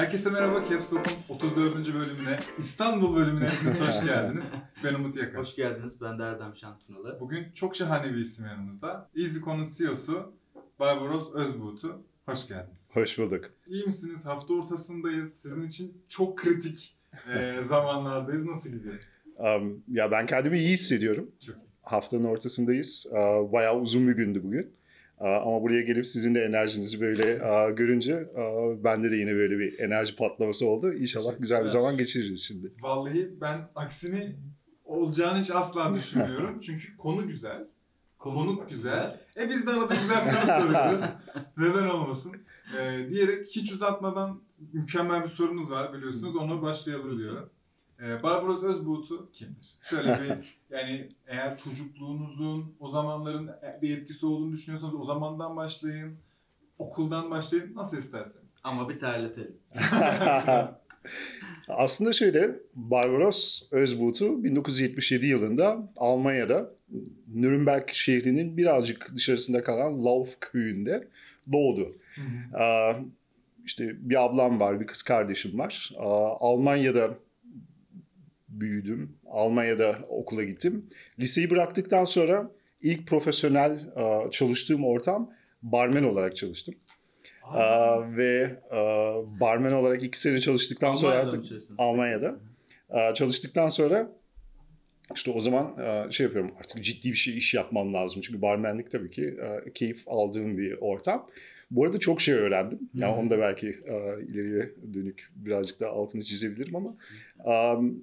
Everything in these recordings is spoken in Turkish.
Herkese merhaba Caps Lock'un 34. bölümüne, İstanbul bölümüne hepiniz hoş geldiniz. Ben Umut Yakar. Hoş geldiniz. Ben de Erdem Şantunalı. Bugün çok şahane bir isim yanımızda. EasyCon'un CEO'su Barbaros Özbuğut'u. Hoş geldiniz. Hoş bulduk. İyi misiniz? Hafta ortasındayız. Sizin için çok kritik e, zamanlardayız. Nasıl gidiyor? Um, ya ben kendimi iyi hissediyorum. Çok iyi. Haftanın ortasındayız. Uh, bayağı uzun bir gündü bugün. Ama buraya gelip sizin de enerjinizi böyle görünce bende de yine böyle bir enerji patlaması oldu. İnşallah güzel bir zaman geçiririz şimdi. Vallahi ben aksini olacağını hiç asla düşünmüyorum. Çünkü konu güzel. Konuk güzel. E biz de arada güzel soru soruyoruz. Neden olmasın? Ee, diyerek hiç uzatmadan mükemmel bir sorumuz var biliyorsunuz. Onu başlayalım diyorum. Ee, Barbaros Özbuğut'u kimdir? Şöyle bir yani eğer çocukluğunuzun o zamanların bir etkisi olduğunu düşünüyorsanız o zamandan başlayın. Okuldan başlayın. Nasıl isterseniz. Ama bir terletelim. Aslında şöyle, Barbaros Özbuğut'u 1977 yılında Almanya'da Nürnberg şehrinin birazcık dışarısında kalan Lauf köyünde doğdu. Aa, işte bir ablam var, bir kız kardeşim var. Aa, Almanya'da büyüdüm. Almanya'da okula gittim. Liseyi bıraktıktan sonra ilk profesyonel aa, çalıştığım ortam barmen olarak çalıştım. Aa, ve aa, barmen olarak iki sene çalıştıktan sonra artık? Almanya'da çalıştıktan sonra işte o zaman şey yapıyorum artık ciddi bir şey iş yapmam lazım. Çünkü barmenlik tabii ki keyif aldığım bir ortam. Bu arada çok şey öğrendim. Yani onu da belki ileriye dönük birazcık daha altını çizebilirim ama am,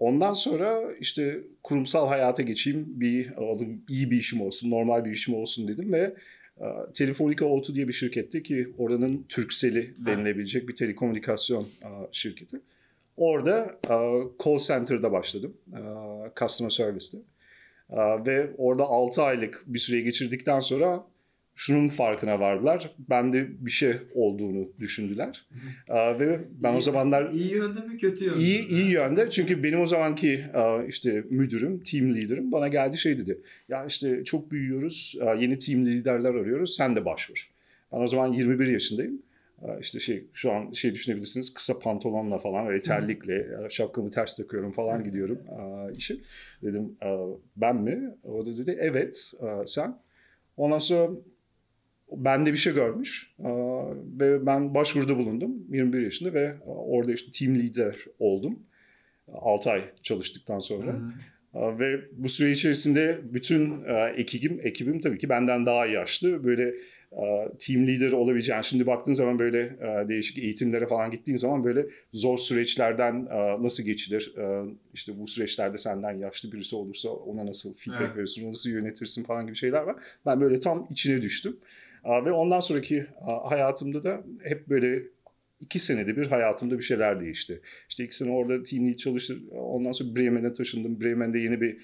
ondan sonra işte kurumsal hayata geçeyim bir adım iyi bir işim olsun, normal bir işim olsun dedim ve aa, Telefonica O2 diye bir şirketti ki oranın Turkcell'i denilebilecek bir telekomünikasyon aa, şirketi. Orada aa, call center'da başladım. Customer service'te. Ve orada 6 aylık bir süre geçirdikten sonra şunun farkına vardılar. Bende bir şey olduğunu düşündüler. Ve ben o İyi- zamanlar İyi yönde mi kötü yönde? İyi iyi yönde çünkü benim o zamanki işte müdürüm, team leader'ım bana geldi şey dedi. Ya işte çok büyüyoruz, yeni team liderler arıyoruz, sen de başvur. Ben o zaman 21 yaşındayım. İşte şey şu an şey düşünebilirsiniz kısa pantolonla falan ve terlikle şapkamı ters takıyorum falan gidiyorum işe. Dedim ben mi? O da dedi evet sen. Ondan sonra bende bir şey görmüş ve ben başvuruda bulundum 21 yaşında ve orada işte team leader oldum 6 ay çalıştıktan sonra. E, Ve bu süre içerisinde bütün ekibim, ekibim tabii ki benden daha yaşlı. Böyle team leader olabileceğin. Şimdi baktığın zaman böyle değişik eğitimlere falan gittiğin zaman böyle zor süreçlerden nasıl geçilir? İşte bu süreçlerde senden yaşlı birisi olursa ona nasıl feedback Evet. verirsin, nasıl yönetirsin falan gibi şeyler var. Ben böyle tam içine düştüm. Ve ondan sonraki hayatımda da hep böyle iki senede bir hayatımda bir şeyler değişti. İşte iki sene orada team lead çalıştım. Ondan sonra Bremen'e taşındım. Bremen'de yeni bir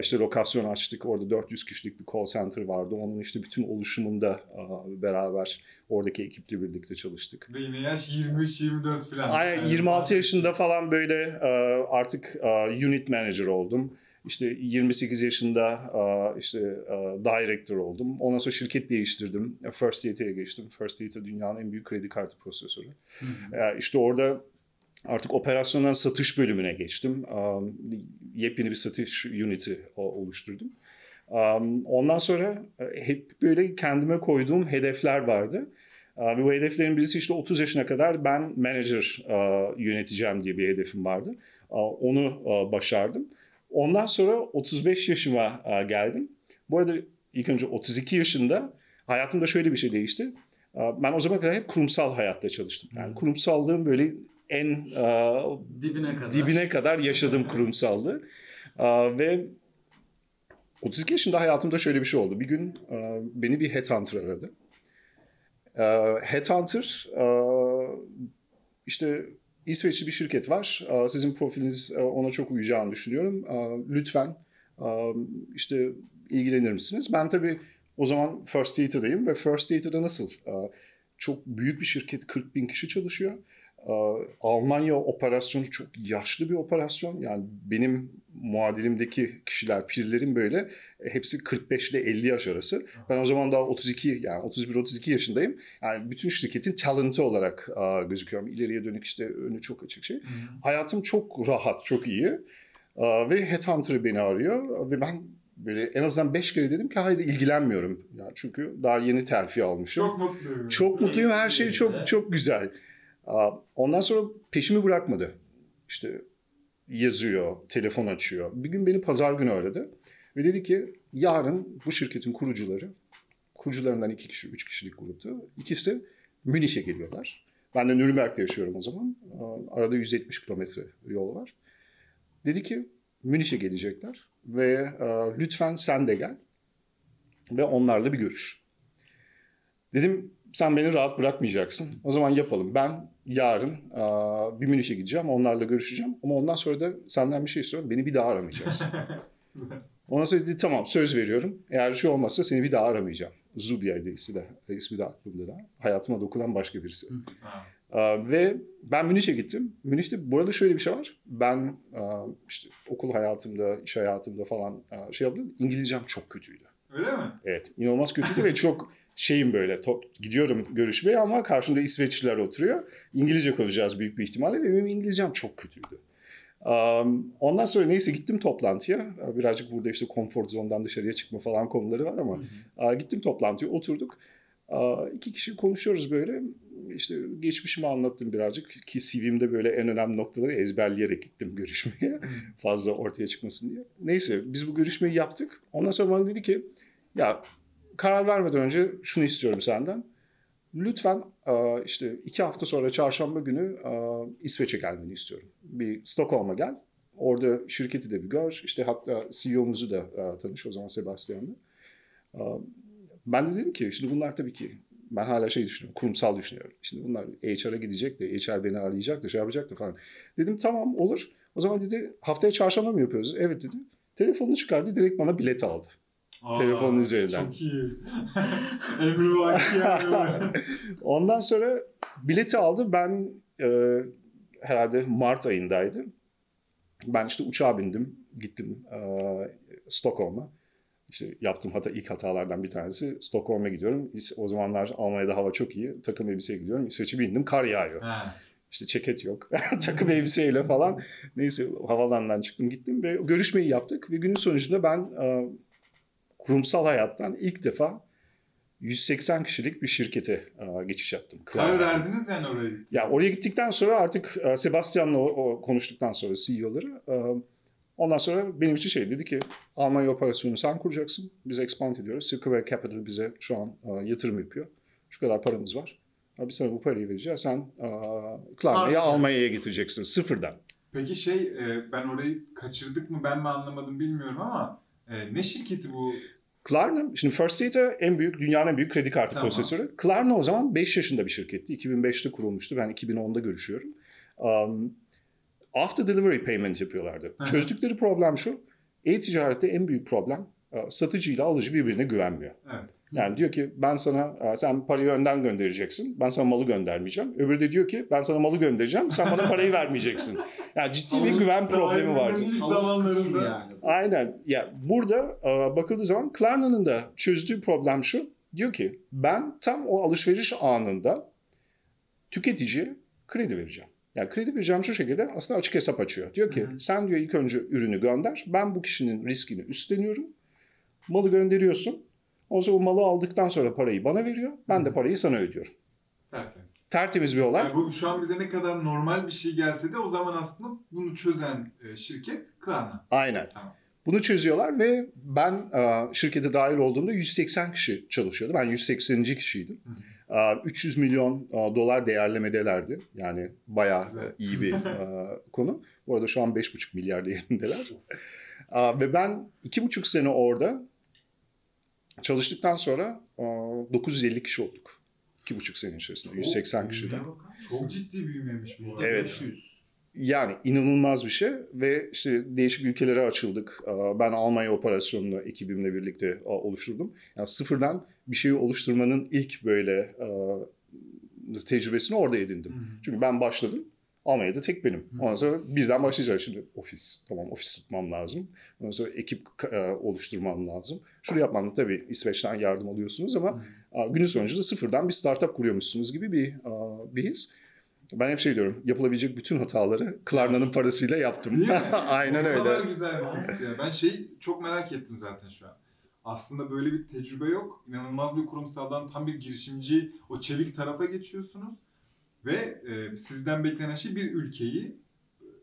işte lokasyon açtık. Orada 400 kişilik bir call center vardı. Onun işte bütün oluşumunda beraber oradaki ekiple birlikte çalıştık. Ve yine yaş 23-24 falan. Aynen Yani 26 yaşında falan böyle artık unit manager oldum. İşte 28 yaşında e, işte e, director oldum. Ondan sonra şirket değiştirdim. First Data'ya geçtim. First Data dünyanın en büyük kredi kartı prosesörü. E, işte orada artık operasyonel satış bölümüne geçtim. Yepyeni bir satış unit'i oluşturdum. Um, ondan sonra e, hep böyle kendime koyduğum hedefler vardı. Ve bu hedeflerin birisi işte 30 yaşına kadar ben manager yöneteceğim diye bir hedefim vardı. Onu başardım. Ondan sonra 35 yaşıma uh, geldim. Bu arada ilk önce 32 yaşında hayatımda şöyle bir şey değişti. Uh, Ben o zamana kadar hep kurumsal hayatta çalıştım. Yani kurumsallığın böyle en uh, Dibine kadar. dibine kadar yaşadım kurumsallığı. Ve 32 yaşında hayatımda şöyle bir şey oldu. Bir gün e, beni bir headhunter aradı. E, headhunter e, işte İsveçli bir şirket var. Sizin profiliniz e, ona çok uyacağını düşünüyorum. Lütfen işte ilgilenir misiniz? Ben tabii o zaman First Data'dayım ve First Data'da nasıl? Çok büyük bir şirket, 40 bin kişi çalışıyor. Almanya operasyonu çok yaşlı bir operasyon. Yani benim muadilimdeki kişiler, pirlerin böyle e, hepsi 45 ile 50 yaş arası. Ben o zaman daha 32 yani 31-32 yaşındayım. Yani bütün şirketin talenti olarak aa, gözüküyorum. İleriye dönük işte önü çok açık şey. Hayatım çok rahat, çok iyi. Aa, ve Headhunter beni arıyor ve ben böyle en azından 5 kere dedim ki hayır ilgilenmiyorum. Yani çünkü daha yeni terfi almışım. Çok mutluyum. Çok mutluyum. Her şey çok çok güzel. Aa, Ondan sonra peşimi bırakmadı. İşte yazıyor, telefon açıyor. Bir gün beni pazar günü aradı. Ve dedi ki yarın bu şirketin kurucuları, kurucularından iki kişi, üç kişilik gruptu. İkisi Münih'e geliyorlar. Ben de Nürnberg'de yaşıyorum o zaman. Arada 170 kilometre yol var. Dedi ki Münih'e gelecekler ve lütfen sen de gel ve onlarla bir görüş. Dedim sen beni rahat bırakmayacaksın. O zaman yapalım. Ben yarın aa, bir Münih'e gideceğim. Onlarla görüşeceğim. Ama ondan sonra da senden bir şey istiyorum. Beni bir daha aramayacaksın. Ondan sonra dedi tamam söz veriyorum. Eğer bir şey olmazsa seni bir daha aramayacağım. Zubiya'ydı ismi de, ismi de aklımda da. Hayatıma dokunan başka birisi. Aa, ve ben Münih'e gittim. Münih'te burada şöyle bir şey var. Ben aa, işte okul hayatımda, iş hayatımda falan aa, şey yaptım. İngilizcem çok kötüydü. Öyle mi? Evet inanılmaz kötüydü ve çok şeyim böyle top, gidiyorum görüşmeye ama karşımda İsveçliler oturuyor. İngilizce konuşacağız büyük bir ihtimalle ve benim İngilizcem çok kötüydü. Um, ondan sonra neyse gittim toplantıya. Birazcık burada işte konfor zondan dışarıya çıkma falan konuları var ama Aa, gittim toplantıya oturduk. İki kişi konuşuyoruz böyle. İşte geçmişimi anlattım birazcık ki CV'mde böyle en önemli noktaları ezberleyerek gittim görüşmeye. Fazla ortaya çıkmasın diye. Neyse biz bu görüşmeyi yaptık. Ondan sonra bana dedi ki ya karar vermeden önce şunu istiyorum senden. Lütfen aa, işte iki hafta sonra çarşamba günü aa, İsveç'e gelmeni istiyorum. Bir Stockholm'a gel. Orada şirketi de bir gör. İşte hatta CEO'muzu da aa, tanış o zaman Sebastian'la. Ben de dedim ki şimdi bunlar tabii ki ben hala şey düşünüyorum, kurumsal düşünüyorum. Şimdi bunlar HR'a gidecek de, HR beni arayacak da, şey yapacak da falan. Dedim tamam olur. O zaman dedi haftaya çarşamba mı yapıyoruz? Evet dedi. Telefonunu çıkardı, direkt bana bilet aldı. Aa, Telefonun üzerinden. Çok iyi. Emri Vaki yani. Ondan sonra bileti aldı. Ben e, herhalde Mart ayındaydı. Ben işte uçağa bindim. Gittim e, Stockholm'a. İşte yaptığım hata, ilk hatalardan bir tanesi Stockholm'a gidiyorum. O zamanlar Almanya'da hava çok iyi. Takım elbiseye gidiyorum. İsveç'e bindim. Kar yağıyor. Ha. İşte ceket yok. Takım elbiseyle falan. Neyse havalandan çıktım gittim ve görüşmeyi yaptık. Ve günün sonucunda ben e, kurumsal hayattan ilk defa 180 kişilik bir şirkete e, geçiş yaptım. Karar verdiniz yani oraya gittiniz. Ya oraya gittikten sonra artık e, Sebastian'la konuştuktan sonra CEO'ları e, ondan sonra benim için şey dedi ki Almanya operasyonu sen kuracaksın. Biz expand ediyoruz. Silverware Capital bize şu an yatırım yapıyor. Şu kadar paramız var. Biz sana bu parayı vereceğiz. Sen Klarna'yı. Almanya'ya getireceksin sıfırdan. Peki şey ben orayı kaçırdık mı ben mi anlamadım bilmiyorum ama ne şirketi bu? Klarna, şimdi First Data en büyük, dünyanın en büyük kredi kartı Tamam. prosesörü. Klarna o zaman 5 yaşında bir şirketti. 2005'te kurulmuştu. Ben 2010'da görüşüyorum. Um, after delivery payment yapıyorlardı. Hı. Çözdükleri problem şu. E-ticarette en büyük problem e, satıcıyla alıcı birbirine güvenmiyor. Evet. Yani diyor ki ben sana e, sen parayı önden göndereceksin. Ben sana malı göndermeyeceğim. Öbürü de diyor ki ben sana malı göndereceğim. Sen bana parayı vermeyeceksin. Yani ciddi bir Alın güven problemi zamanlarında. yani. Aynen. Ya burada e, bakıldığı zaman Klarna'nın da çözdüğü problem şu. Diyor ki ben tam o alışveriş anında tüketiciye kredi vereceğim. Yani kredi vereceğim şu şekilde aslında açık hesap açıyor. Diyor ki Hı hı. sen diyor ilk önce ürünü gönder. Ben bu kişinin riskini üstleniyorum. Malı gönderiyorsun. O zaman o malı aldıktan sonra parayı bana veriyor. Ben de parayı sana ödüyorum. Tertemiz. Tertemiz bir olay. Yani bu şu an bize ne kadar normal bir şey gelse de o zaman aslında bunu çözen e, şirket Klarna. Aynen. Tamam. Bunu çözüyorlar ve ben e, şirkete dahil olduğumda 180 kişi çalışıyordu. Ben 180. kişiydim. E, 300 milyon e, dolar değerlemedelerdi. Yani bayağı Güzel. iyi bir konu. Bu arada şu an 5,5 milyar değerindeler. Ve ben 2,5 sene orada çalıştıktan sonra e, 950 kişi olduk. 2,5 sene içerisinde. 180 kişiden. Çok ciddi büyümeymiş bu. Evet. 500. Yani inanılmaz bir şey ve işte değişik ülkelere açıldık. Ben Almanya operasyonunu ekibimle birlikte oluşturdum. Yani sıfırdan bir şeyi oluşturmanın ilk böyle tecrübesini orada edindim. Hı hı. Çünkü ben başladım. Almanya'da tek benim. Ondan sonra birden başlayacak şimdi ofis. Tamam ofis tutmam lazım. Ondan sonra ekip e, oluşturmam lazım. Şunu yapmam tabii İsveç'ten yardım alıyorsunuz ama e, günün sonunda sıfırdan bir startup kuruyormuşsunuz gibi bir, e, bir his. Ben hep şey diyorum, yapılabilecek bütün hataları Klarna'nın parasıyla yaptım. Aynen o öyle. kadar güzel bir his ya. Ben şey çok merak ettim zaten şu an. Aslında böyle bir tecrübe yok. İnanılmaz bir kurumsaldan tam bir girişimci, o çevik tarafa geçiyorsunuz. Ve e, sizden beklenen şey bir ülkeyi,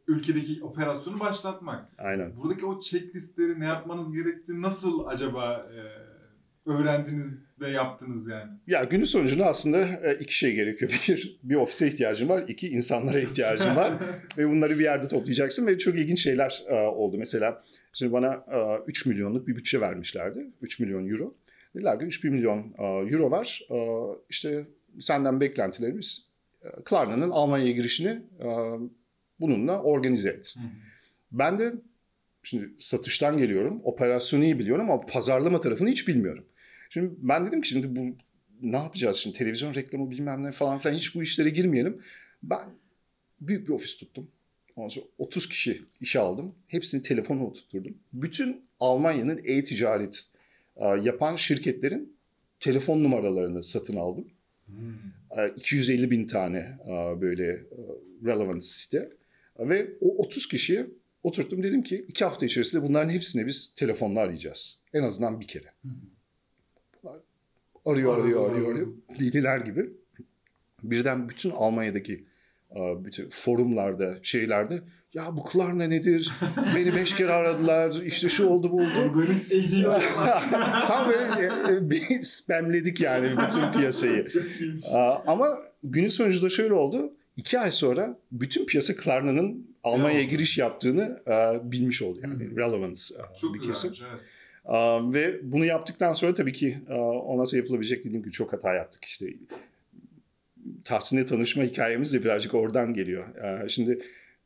ülkedeki operasyonu başlatmak. Aynen. Buradaki o checklistleri ne yapmanız gerektiği nasıl acaba e, öğrendiniz de yaptınız yani? Ya günün sonucunda aslında e, iki şey gerekiyor. Bir, bir ofise ihtiyacın var. iki insanlara ihtiyacın var. ve bunları bir yerde toplayacaksın ve çok ilginç şeyler e, oldu. Mesela şimdi bana e, 3 milyonluk bir bütçe vermişlerdi. 3 milyon euro. Dediler ki 3 milyon e, euro var. E, işte senden beklentilerimiz Klarna'nın Almanya'ya girişini e, bununla organize et. Hı. Ben de şimdi satıştan geliyorum. Operasyonu iyi biliyorum ama pazarlama tarafını hiç bilmiyorum. Şimdi ben dedim ki şimdi bu ne yapacağız şimdi televizyon reklamı bilmem ne falan filan hiç bu işlere girmeyelim. Ben büyük bir ofis tuttum. Ondan sonra 30 kişi işe aldım. Hepsini telefona oturtturdum. Bütün Almanya'nın e-ticaret e, yapan şirketlerin telefon numaralarını satın aldım. E, 250 bin tane e, böyle e, relevant site. Ve o 30 kişiye oturttum dedim ki iki hafta içerisinde bunların hepsine biz telefonla arayacağız. En azından bir kere. Bunlar arıyor arıyor arıyor arıyor. Deliler gibi. Birden bütün Almanya'daki e, bütün forumlarda şeylerde ya bu Klarna nedir? Beni beş kere aradılar. İşte şu oldu bu oldu. Organik Tam böyle e, bir spamledik yani bütün piyasayı. Ama günün sonunda şöyle oldu. İki ay sonra bütün piyasa Klarna'nın Almanya'ya Ya. giriş yaptığını e, bilmiş oldu. Yani Hı. relevant e, Çok bir kesim. güzelmiş evet. Aa, ve bunu yaptıktan sonra tabii ki ondan sonra yapılabilecek dediğim gibi çok hata yaptık işte. Tahsin'le tanışma hikayemiz de birazcık oradan geliyor. Şimdi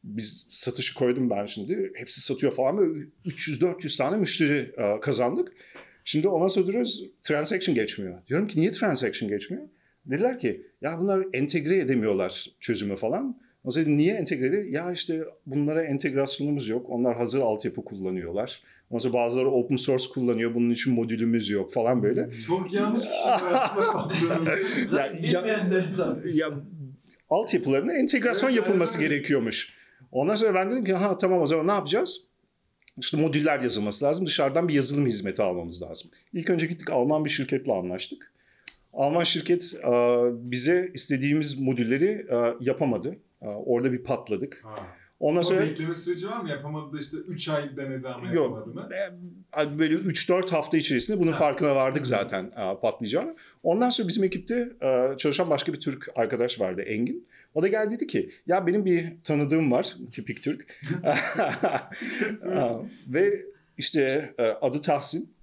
biz satışı koydum ben şimdi. Hepsi satıyor falan ve 300-400 tane müşteri e, kazandık. Şimdi ondan sonra diyoruz transaction geçmiyor. Diyorum ki niye transaction geçmiyor? Dediler ki ya bunlar entegre edemiyorlar çözümü falan. O zaman niye entegre ediyor? Ya işte bunlara entegrasyonumuz yok. Onlar hazır altyapı kullanıyorlar. Ondan sonra bazıları open source kullanıyor. Bunun için modülümüz yok falan böyle. Çok yanlış kişiler aslında sattığınız. Ya, ya, ya altyapılarına entegrasyon Evet, yapılması evet. gerekiyormuş. Ondan sonra ben dedim ki ha tamam o zaman ne yapacağız? İşte modüller yazılması lazım. Dışarıdan bir yazılım hizmeti almamız lazım. İlk önce gittik Alman bir şirketle anlaştık. Alman şirket e, bize istediğimiz modülleri e, yapamadı. E, Orada bir patladık. Ha. Ondan sonra bekleme süreci var mı? Yapamadı da işte 3 ay denedi ama Yok. yapamadı mı? böyle 3-4 hafta içerisinde bunun farkına vardık zaten patlayacağını. Ondan sonra bizim ekipte çalışan başka bir Türk arkadaş vardı Engin. O da geldi dedi ki ya benim bir tanıdığım var tipik Türk. Ve işte e, adı Tahsin.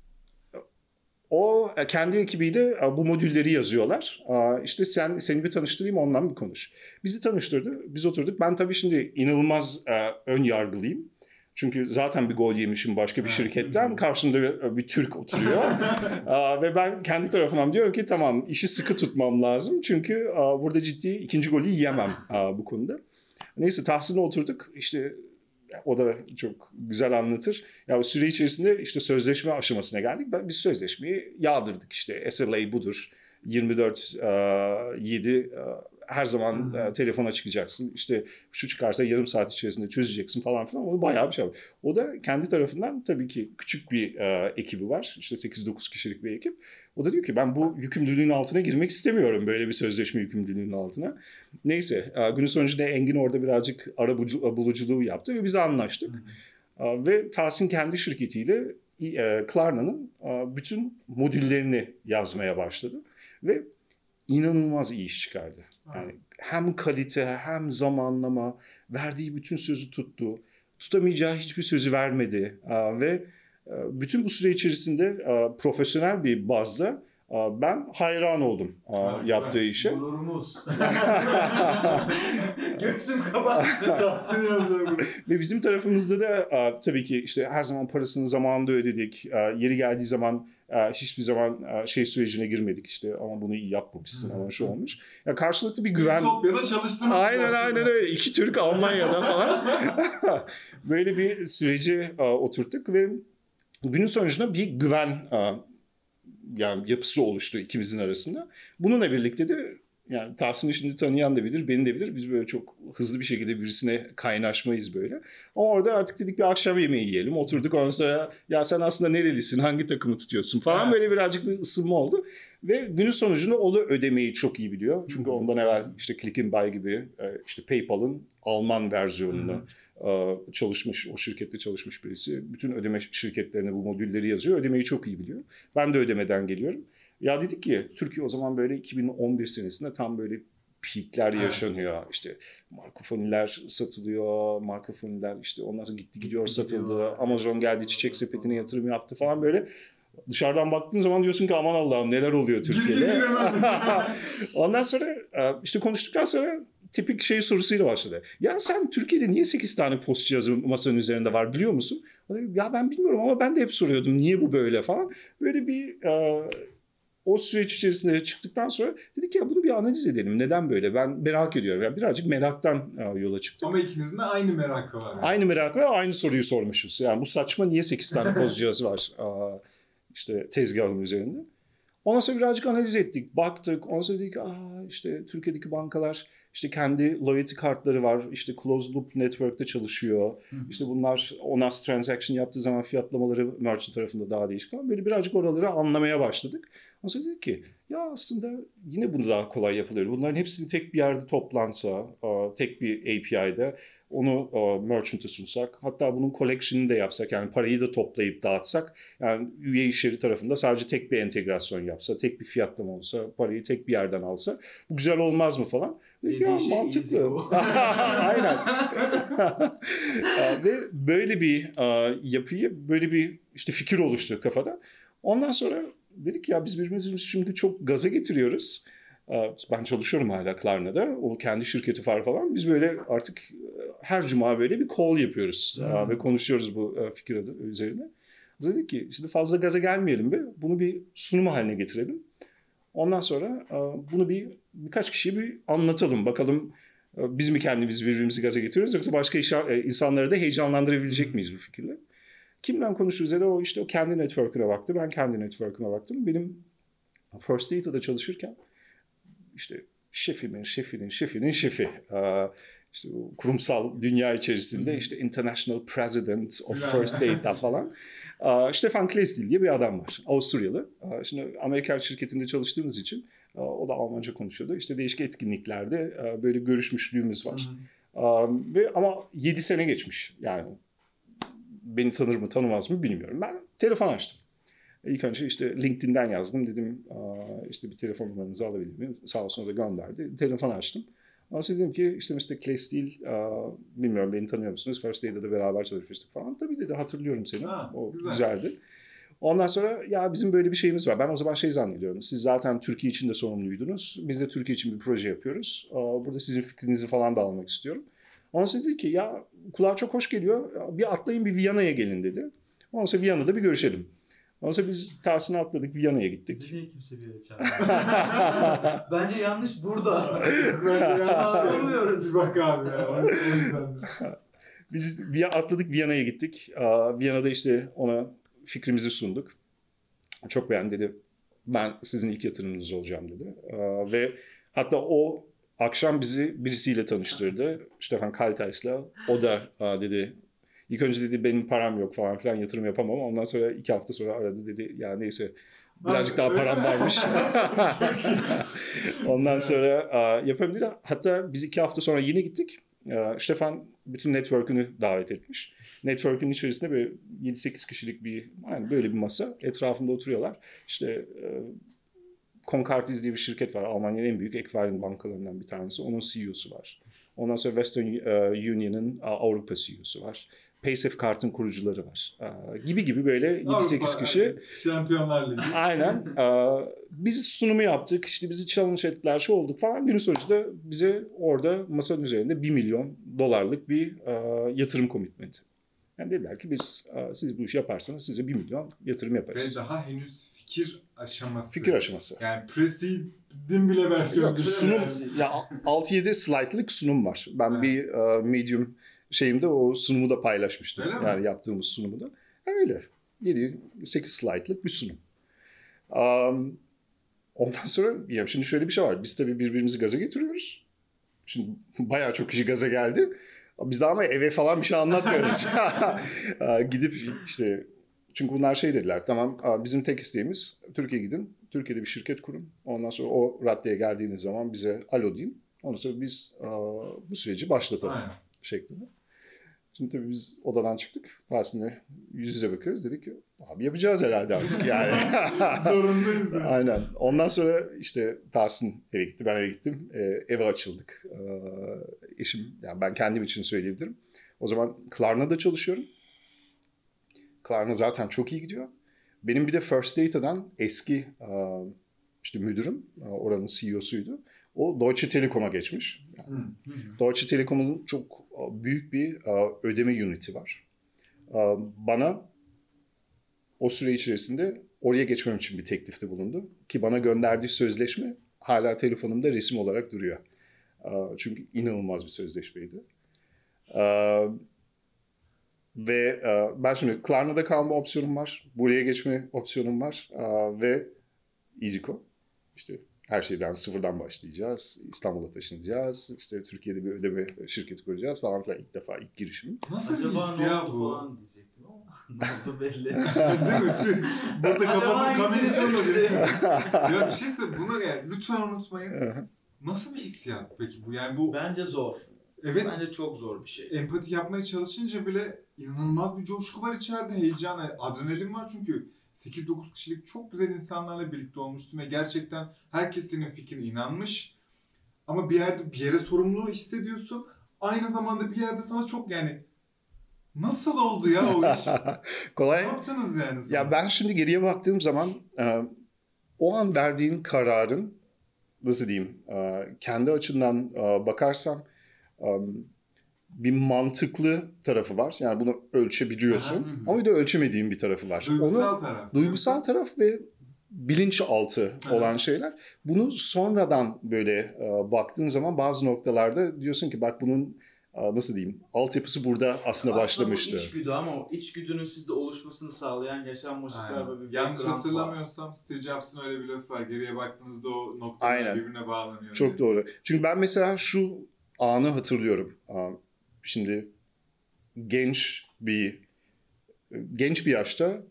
O e, kendi ekibiyle e, bu modülleri yazıyorlar. İşte sen seni bir tanıştırayım ondan bir konuş. Bizi tanıştırdı. Biz oturduk. Ben tabii şimdi inanılmaz ön yargılıyım. Çünkü zaten bir gol yemişim başka bir şirketten. Karşımda bir, Türk oturuyor. Aa, ve ben kendi tarafından diyorum ki tamam işi sıkı tutmam lazım. Çünkü aa, burada ciddi ikinci golü yiyemem aa, bu konuda. Neyse Tahsin'e oturduk. İşte o da çok güzel anlatır. Ya o süre içerisinde işte sözleşme aşamasına geldik. Ben- Biz sözleşmeyi yağdırdık işte. SLA budur. 24 e, 7 e, her zaman e, telefona çıkacaksın. İşte şu çıkarsa yarım saat içerisinde çözeceksin falan filan. O bayağı bir şey. var. O da kendi tarafından tabii ki küçük bir e, ekibi var. İşte 8-9 kişilik bir ekip. O da diyor ki ben bu yükümlülüğün altına girmek istemiyorum böyle bir sözleşme yükümlülüğünün altına. Neyse e, günün sonucunda Engin orada birazcık ara bulucu- buluculuğu yaptı ve biz anlaştık. E, Ve Tahsin kendi şirketiyle e, Klarna'nın e, bütün modüllerini yazmaya başladı. Ve inanılmaz iyi iş çıkardı. Yani hem kalite hem zamanlama verdiği bütün sözü tuttu. Tutamayacağı hiçbir sözü vermedi. E, Ve e, bütün bu süre içerisinde e, profesyonel bir bazda Aa, Ben hayran oldum Ha, güzel. yaptığı işe. Gururumuz. Göğsüm kabarttı. Ve bizim tarafımızda da tabii ki işte her zaman parasını zamanında ödedik. Yeri geldiği zaman hiçbir zaman aa, şey sürecine girmedik işte ama bunu iyi yapmamışsın ama şu olmuş. Ya karşılıklı bir güven. Ütopya'da çalıştınız. Aynen aynen öyle. İki Türk Almanya'da falan. Böyle bir süreci aa, oturttuk ve günün sonucunda bir güven yani yapısı oluştu ikimizin arasında. Bununla birlikte de yani Tahsin'i şimdi tanıyan da bilir, beni de bilir. Biz böyle çok hızlı bir şekilde birisine kaynaşmayız böyle. Ama orada artık dedik bir akşam yemeği yiyelim. Oturduk ondan sonra ya sen aslında nerelisin, hangi takımı tutuyorsun falan böyle birazcık bir ısınma oldu. Ve günün sonucunda o da ödemeyi çok iyi biliyor. Çünkü ondan evvel işte Click and Buy gibi e, işte PayPal'ın Alman versiyonunu e, çalışmış, o şirkette çalışmış birisi. Bütün ödeme şirketlerine bu modülleri yazıyor. Ödemeyi çok iyi biliyor. Ben de ödemeden geliyorum. Ya dedik ki Türkiye o zaman böyle 2011 senesinde tam böyle peakler Evet. yaşanıyor. İşte markofoniler satılıyor, markofoniler işte sonra gitti gidiyor satıldı. Amazon geldi çiçek sepetine yatırım yaptı falan böyle. Dışarıdan baktığın zaman diyorsun ki aman Allah'ım neler oluyor Türkiye'de. Ondan sonra e, işte konuştuktan sonra tipik şey sorusuyla başladı. Ya sen Türkiye'de niye 8 tane post cihazı masanın üzerinde var biliyor musun? Ya ben bilmiyorum ama ben de hep soruyordum niye bu böyle falan. Böyle bir e, o süreç içerisinde çıktıktan sonra dedik ya bunu bir analiz edelim. Neden böyle? Ben merak ediyorum. Yani birazcık meraktan e, yola çıktık. Ama ikinizin de aynı merakı var. Yani. Aynı merak ve aynı soruyu sormuşuz. Yani bu saçma niye 8 tane poz cihazı var Aa, işte tezgahın üzerinde. Ondan sonra birazcık analiz ettik, baktık. Ondan sonra dedik Aa, işte Türkiye'deki bankalar işte kendi loyalty kartları var. İşte closed loop network'te çalışıyor. İşte bunlar ONAS transaction yaptığı zaman fiyatlamaları merchant tarafında daha değişik falan. Böyle birazcık oraları anlamaya başladık. Ondan sonra dedik ki ya aslında yine bunu daha kolay yapılır. Bunların hepsini tek bir yerde toplansa, tek bir API'de onu aa, merchant'a sunsak, hatta bunun collection'ını da yapsak, yani parayı da toplayıp dağıtsak, yani üye işleri tarafında sadece tek bir entegrasyon yapsa, tek bir fiyatlama olsa, parayı tek bir yerden alsa, bu güzel olmaz mı falan. Ya şey mantıklı. Aynen. Aa, Ve böyle bir aa, yapıyı, böyle bir işte fikir oluştu kafada. Ondan sonra dedik ya biz birbirimizi şimdi çok gaza getiriyoruz. Aa, Ben çalışıyorum hala Klarna'da. O kendi şirketi var falan. Biz böyle artık e, her cuma böyle bir call yapıyoruz. Aa, Ve konuşuyoruz bu e, fikir adı üzerine. Dedik ki şimdi fazla gaza gelmeyelim ve bunu bir sunum haline getirelim. Ondan sonra e, bunu bir birkaç kişiye bir anlatalım. Bakalım e, biz mi kendimiz birbirimizi gaza getiriyoruz yoksa başka insanları da heyecanlandırabilecek miyiz bu fikirle? Kimden konuşuruz da o işte o kendi network'üne baktı. Ben kendi network'üme baktım. Benim First Data'da çalışırken işte şefimin, şefinin, şefinin şefi. İşte bu kurumsal dünya içerisinde işte International President of First Data falan. Stefan Kleestil diye bir adam var. Avusturyalı. Şimdi Amerikan şirketinde çalıştığımız için o da Almanca konuşuyordu. İşte değişik etkinliklerde böyle görüşmüşlüğümüz var. Ve ama 7 sene geçmiş. Yani beni tanır mı tanımaz mı bilmiyorum. Ben telefon açtım. İlk önce işte LinkedIn'den yazdım. Dedim işte bir telefon numaranızı alabilir miyim? Sağ olsun o da gönderdi. Telefon açtım. Ondan sonra dedim ki işte Mr. Clay Steele, bilmiyorum beni tanıyor musunuz? First Day'de de beraber çalışmıştık falan. Tabii dedi hatırlıyorum seni. Ha, o güzel. güzeldi. Ondan sonra ya bizim böyle bir şeyimiz var. Ben o zaman şey zannediyorum. Siz zaten Türkiye için de sorumluydunuz. Biz de Türkiye için bir proje yapıyoruz. Burada sizin fikrinizi falan da almak istiyorum. Ondan sonra dedi ki ya kulağa çok hoş geliyor. Bir atlayın bir Viyana'ya gelin dedi. Ondan sonra Viyana'da bir görüşelim. Ondan sonra biz Tahsin'e atladık Viyana'ya gittik. Bizi niye kimse bir yere çağırmıyor? Bence yanlış burada. Bence yanlış. Olmuyoruz. Bir bak abi ya. O yüzden. Biz atladık Viyana'ya gittik. Aa, Viyana'da işte ona fikrimizi sunduk. Çok beğendi dedi. Ben sizin ilk yatırımınız olacağım dedi. Ve hatta o akşam bizi birisiyle tanıştırdı. Stefan Kaltais'la. O da dedi ilk önce dedi benim param yok falan filan yatırım yapamam. Ondan sonra iki hafta sonra aradı dedi ya neyse birazcık daha param varmış. Ondan sonra yapabilir. Hatta biz iki hafta sonra yine gittik. Stefan bütün network'ünü davet etmiş. Network'ün içerisinde böyle 7-8 kişilik bir yani böyle bir masa etrafında oturuyorlar. İşte e, Concartis diye bir şirket var. Almanya'nın en büyük ekvaryum bankalarından bir tanesi. Onun CEO'su var. Ondan sonra Western e, Union'ın Avrupa CEO'su var. Paysafe kartın kurucuları var. Gibi gibi böyle 7-8 Avrupa, kişi. Şampiyonlar Ligi. Aynen. Biz sunumu yaptık. İşte bizi challenge ettiler. Şu olduk falan. Günün sonucunda bize orada masanın üzerinde 1 milyon dolarlık bir yatırım komitmenti. Yani dediler ki biz siz bu işi yaparsanız size 1 milyon yatırım Ve yaparız. daha henüz fikir aşaması. Fikir aşaması. Yani presidin bile belki Yok, sunum ya 6-7 slaytlık sunum var. Ben Evet. bir medium şeyimde o sunumu da paylaşmıştım. Öyle mi? yani yaptığımız sunumu da. Öyle. 7-8 slaytlık bir sunum. Um, ondan sonra ya şimdi şöyle bir şey var. Biz tabii birbirimizi gaza getiriyoruz. Şimdi bayağı çok kişi gaza geldi. Biz de ama eve falan bir şey anlatmıyoruz. Gidip işte çünkü bunlar şey dediler. Tamam bizim tek isteğimiz Türkiye'ye gidin. Türkiye'de bir şirket kurun. Ondan sonra o raddeye geldiğiniz zaman bize alo deyin. Ondan sonra biz bu süreci başlatalım Aynen. şeklinde. Şimdi tabii biz odadan çıktık. Tahsin'le yüz yüze bakıyoruz. Dedik ki abi yapacağız herhalde artık yani. Zorundayız yani. Aynen. Ondan sonra işte Tahsin eve gitti, ben eve gittim. Ee, eve açıldık. Ee, eşim, yani ben kendim için söyleyebilirim. O zaman Klarna'da çalışıyorum. Klarna zaten çok iyi gidiyor. Benim bir de First Data'dan eski e, işte müdürüm, e, oranın CEO'suydu. O Deutsche Telekom'a geçmiş. Yani. Deutsche Telekom'un çok büyük bir ödeme uniti var. Bana o süre içerisinde oraya geçmem için bir teklifte bulundu. Ki bana gönderdiği sözleşme hala telefonumda resim olarak duruyor. Çünkü inanılmaz bir sözleşmeydi. Ve ben şimdi Klarna'da kalma opsiyonum var. Buraya geçme opsiyonum var. Ve EasyCo. İşte her şeyden sıfırdan başlayacağız. İstanbul'a taşınacağız. İşte Türkiye'de bir ödeme şirketi kuracağız falan filan. İlk defa ilk girişimim. Nasıl bir Acaba his ne ya bu? falan diyecektim ama ne oldu belli. Değil mi? Burada kapatıp sonra Ya bir şey söyle. Bunları yani lütfen unutmayın. Nasıl bir hissiyat peki bu? Yani bu Bence zor. evet Bence çok zor bir şey. empati yapmaya çalışınca bile inanılmaz bir coşku var içeride. Heyecan, adrenalin var çünkü 8-9 kişilik çok güzel insanlarla birlikte olmuşsun ve gerçekten herkes senin fikrine inanmış. Ama bir yerde bir yere sorumluluğu hissediyorsun. Aynı zamanda bir yerde sana çok yani nasıl oldu ya o iş? ne Kolay. yaptınız yani? sonra? Ya ben şimdi geriye baktığım zaman e, o an verdiğin kararın nasıl diyeyim e, kendi açından e, bakarsam bir mantıklı tarafı var. Yani bunu ölçebiliyorsun. Aha, hı hı. Ama bir de ölçemediğin bir tarafı var. duygusal Onu taraf. duygusal taraf ve bilinçaltı Evet. olan şeyler. Bunu sonradan böyle e, baktığın zaman bazı noktalarda diyorsun ki bak bunun e, nasıl diyeyim altyapısı burada aslında başlamıştı. bu içgüdü ama o içgüdünün sizde oluşmasını sağlayan yaşanmışlıklar ve bir Yanlış background var. hatırlamıyorsam Steve Jobs'ın öyle bir lafı var. Geriye baktığınızda o noktalar Aynen. birbirine bağlanıyor. Çok diye. doğru. Çünkü ben mesela şu anı hatırlıyorum. Şimdi genç bir genç bir yaşta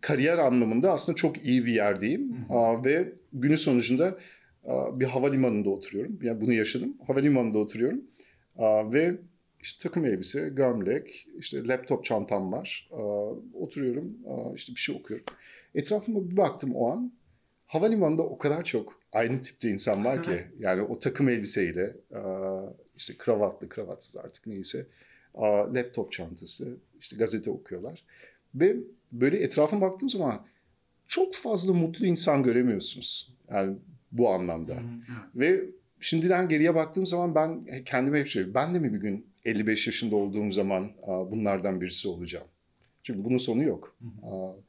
kariyer anlamında aslında çok iyi bir yerdeyim. Aa, ve günün sonucunda aa, bir havalimanında oturuyorum. Yani bunu yaşadım. Havalimanında oturuyorum. Aa, ve işte takım elbise, gömlek, işte laptop çantam var. Aa, oturuyorum, aa, işte bir şey okuyorum. Etrafıma bir baktım o an. Havalimanında o kadar çok aynı tipte insan var ki. Yani o takım elbiseyle, aa, işte kravatlı, kravatsız artık neyse. aa, Laptop çantası, işte gazete okuyorlar. Ve böyle etrafıma baktığım zaman çok fazla mutlu insan göremiyorsunuz. Yani bu anlamda. Ve şimdiden geriye baktığım zaman ben kendime hep şey, ben de mi bir gün 55 yaşında olduğum zaman bunlardan birisi olacağım? Çünkü bunun sonu yok. Hı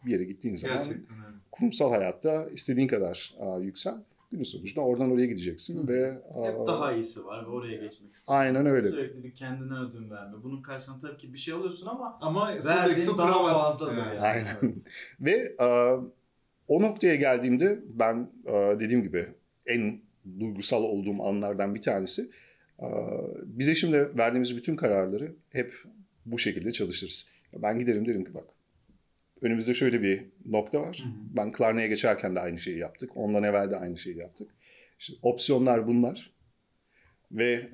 Bir yere gittiğin zaman Gerçekten kurumsal hayatta istediğin kadar yüksel. Günün sonucunda oradan oraya gideceksin Hı. ve Hep daha iyisi var ve oraya geçmek istiyorsun. Aynen öyle. Sürekli bir kendine ödün verme. Bunun karşısında tabii ki bir şey alıyorsun ama Ama verdiğin daha fazladır yani. yani. Aynen. Evet. Ve o noktaya geldiğimde ben dediğim gibi en duygusal olduğum anlardan bir tanesi. aa, Bize şimdi verdiğimiz bütün kararları hep bu şekilde çalışırız. Ben giderim derim ki bak önümüzde şöyle bir nokta var. Hı hı. Ben Klarna'ya geçerken de aynı şeyi yaptık. Ondan evvel de aynı şeyi yaptık. İşte opsiyonlar bunlar. Ve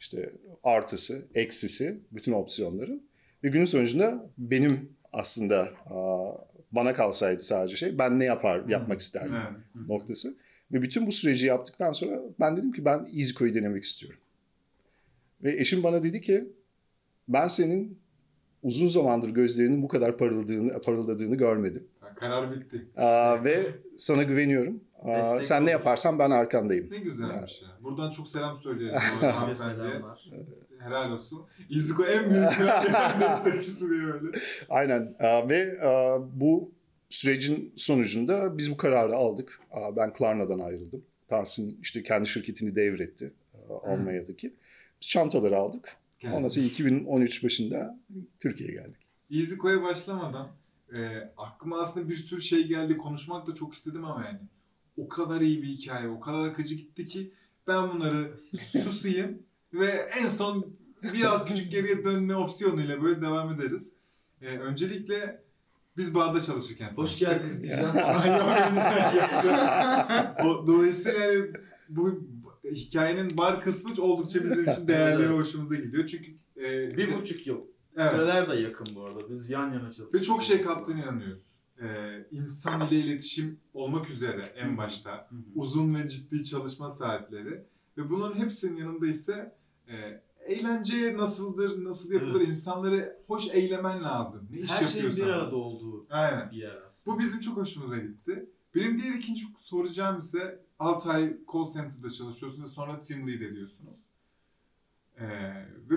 işte artısı, eksisi bütün opsiyonların. Ve günün sonucunda benim aslında bana kalsaydı sadece şey ben ne yapar yapmak isterdim Evet. noktası. Ve bütün bu süreci yaptıktan sonra ben dedim ki ben EasyCo'yu denemek istiyorum. Ve eşim bana dedi ki ben senin uzun zamandır gözlerinin bu kadar parıldadığını, parıldadığını görmedim. Karar bitti. Aa, ve sana güveniyorum. Aa, Destek sen ne olur. yaparsan ben arkandayım. Ne güzelmiş ya. Buradan çok selam söyleyelim. o Size hanımefendiye. selamlar. Helal olsun. İzuko en büyük destekçisi diye böyle. Aynen Aa, ve aa, bu sürecin sonucunda biz bu kararı aldık. Aa, ben Klarna'dan ayrıldım. Tahsin işte kendi şirketini devretti Almanya'daki. Biz çantaları aldık. Ondan sonra 2013 başında Türkiye'ye geldik. İziko'ya başlamadan e, aklıma aslında bir sürü şey geldi. Konuşmak da çok istedim ama yani. O kadar iyi bir hikaye, o kadar akıcı gitti ki ben bunları susayım ve en son biraz küçük geriye dönme opsiyonuyla böyle devam ederiz. E, öncelikle biz barda çalışırken Hoş geldiniz diyeceğim. o, dolayısıyla hani bu hikayenin bar kısmı oldukça bizim için değerli ve Evet. hoşumuza gidiyor. Çünkü e, Bir işte- buçuk yıl. evet. Süreler de yakın bu arada. Biz yan yana çalıştık. Ve çok şey kattığını inanıyoruz. Ee, insan ile iletişim olmak üzere en başta uzun ve ciddi çalışma saatleri ve bunların hepsinin yanında ise e, eğlence nasıldır, nasıl yapılır, insanları hoş eylemen lazım. Ne iş Her şeyin bir yapıyorsan. arada olduğu Aynen. bir yer aslında. Bu bizim çok hoşumuza gitti. Benim diğer ikinci soracağım ise 6 ay call center'da çalışıyorsunuz ve sonra team lead ediyorsunuz. Ee, ve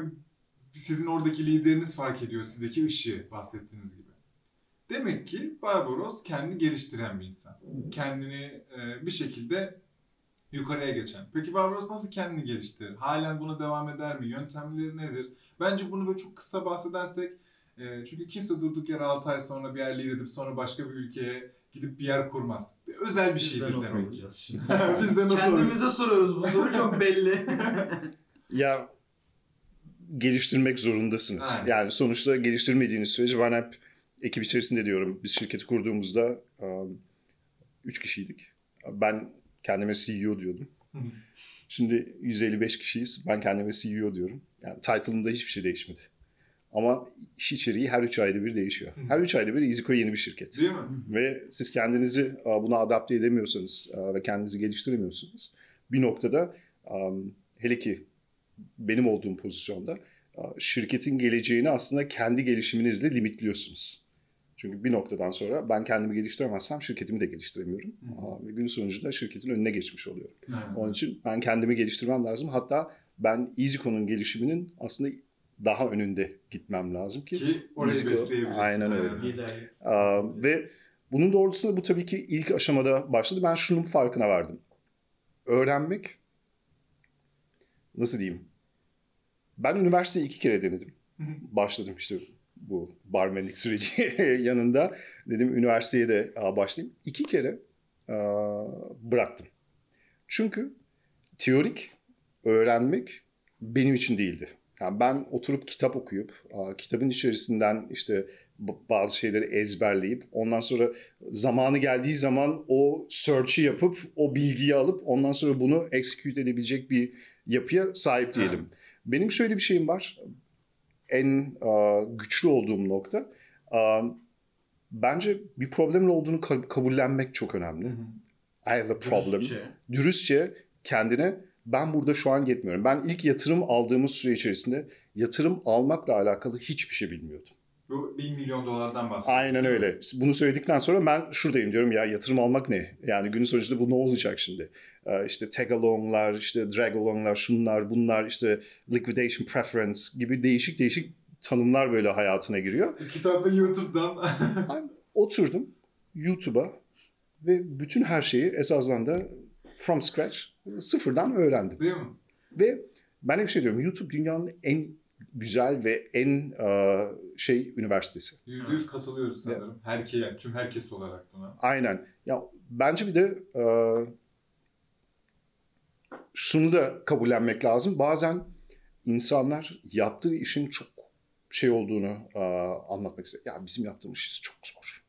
sizin oradaki lideriniz fark ediyor sizdeki ışığı bahsettiğiniz gibi. Demek ki Barbaros kendi geliştiren bir insan. Kendini e, bir şekilde yukarıya geçen. Peki Barbaros nasıl kendini geliştirir? Halen buna devam eder mi? Yöntemleri nedir? Bence bunu böyle çok kısa bahsedersek e, çünkü kimse durduk yere 6 ay sonra bir yer lead edip sonra başka bir ülkeye gidip bir yer kurmaz. Özel bir şeydir demek ki. Biz de not. Kendimize soruyoruz bu soru çok belli. Ya geliştirmek zorundasınız. Aynen. Yani sonuçta geliştirmediğiniz sürece ben hep ekip içerisinde diyorum. Biz şirketi kurduğumuzda um, üç kişiydik. Ben kendime CEO diyordum. Şimdi 155 kişiyiz. Ben kendime CEO diyorum. Yani title'ımda hiçbir şey değişmedi. Ama iş içeriği her 3 ayda bir değişiyor. Her 3 ayda bir EasyCo yeni bir şirket. Değil mi? Ve siz kendinizi a, buna adapte edemiyorsanız a, ve kendinizi geliştiremiyorsanız bir noktada am, hele ki benim olduğum pozisyonda şirketin geleceğini aslında kendi gelişiminizle limitliyorsunuz. Çünkü bir noktadan sonra ben kendimi geliştiremezsem şirketimi de geliştiremiyorum. Ve günün sonucunda şirketin önüne geçmiş oluyorum. Aynen. Onun için ben kendimi geliştirmem lazım. Hatta ben EasyCo'nun gelişiminin aslında daha önünde gitmem lazım ki. Ki orayı besleyebilirsin. Aynen öyle. Liderlik. Aa, ve bunun doğrultusunda bu tabii ki ilk aşamada başladı. Ben şunun farkına vardım. Öğrenmek, nasıl diyeyim? Ben üniversiteyi iki kere denedim. Hı hı. Başladım işte bu barmenlik süreci yanında. Dedim üniversiteye de başlayayım. İki kere bıraktım. Çünkü teorik öğrenmek benim için değildi. Yani ben oturup kitap okuyup, kitabın içerisinden işte bazı şeyleri ezberleyip ondan sonra zamanı geldiği zaman o search'ı yapıp o bilgiyi alıp ondan sonra bunu execute edebilecek bir yapıya sahip değilim. Benim şöyle bir şeyim var. En güçlü olduğum nokta bence bir problemin olduğunu ka- kabullenmek çok önemli. Hı hı. I have a problem Dürüstçe. dürüstçe kendine ben burada şu an yetmiyorum. Ben ilk yatırım aldığımız süre içerisinde yatırım almakla alakalı hiçbir şey bilmiyordum. Bu 1 milyon dolardan bahsediyoruz. Aynen öyle. Bunu söyledikten sonra ben şuradayım diyorum ya yatırım almak ne? Yani günün sonucunda bu ne olacak şimdi? Ee, işte tag along'lar, işte drag along'lar, şunlar, bunlar, işte liquidation preference gibi değişik değişik tanımlar böyle hayatına giriyor. Kitabı YouTube'dan. Ben oturdum YouTube'a ve bütün her şeyi esasında da from scratch sıfırdan öğrendim. Değil mi? Ve ben hep şey diyorum YouTube dünyanın en güzel ve en e, şey üniversitesi. Yüzde yüz katılıyoruz sanırım. Herkes, yani tüm herkes olarak buna. Aynen. Ya bence bir de e, şunu da kabullenmek lazım. Bazen insanlar yaptığı işin çok şey olduğunu e, anlatmak istiyor. Ya bizim yaptığımız iş çok zor.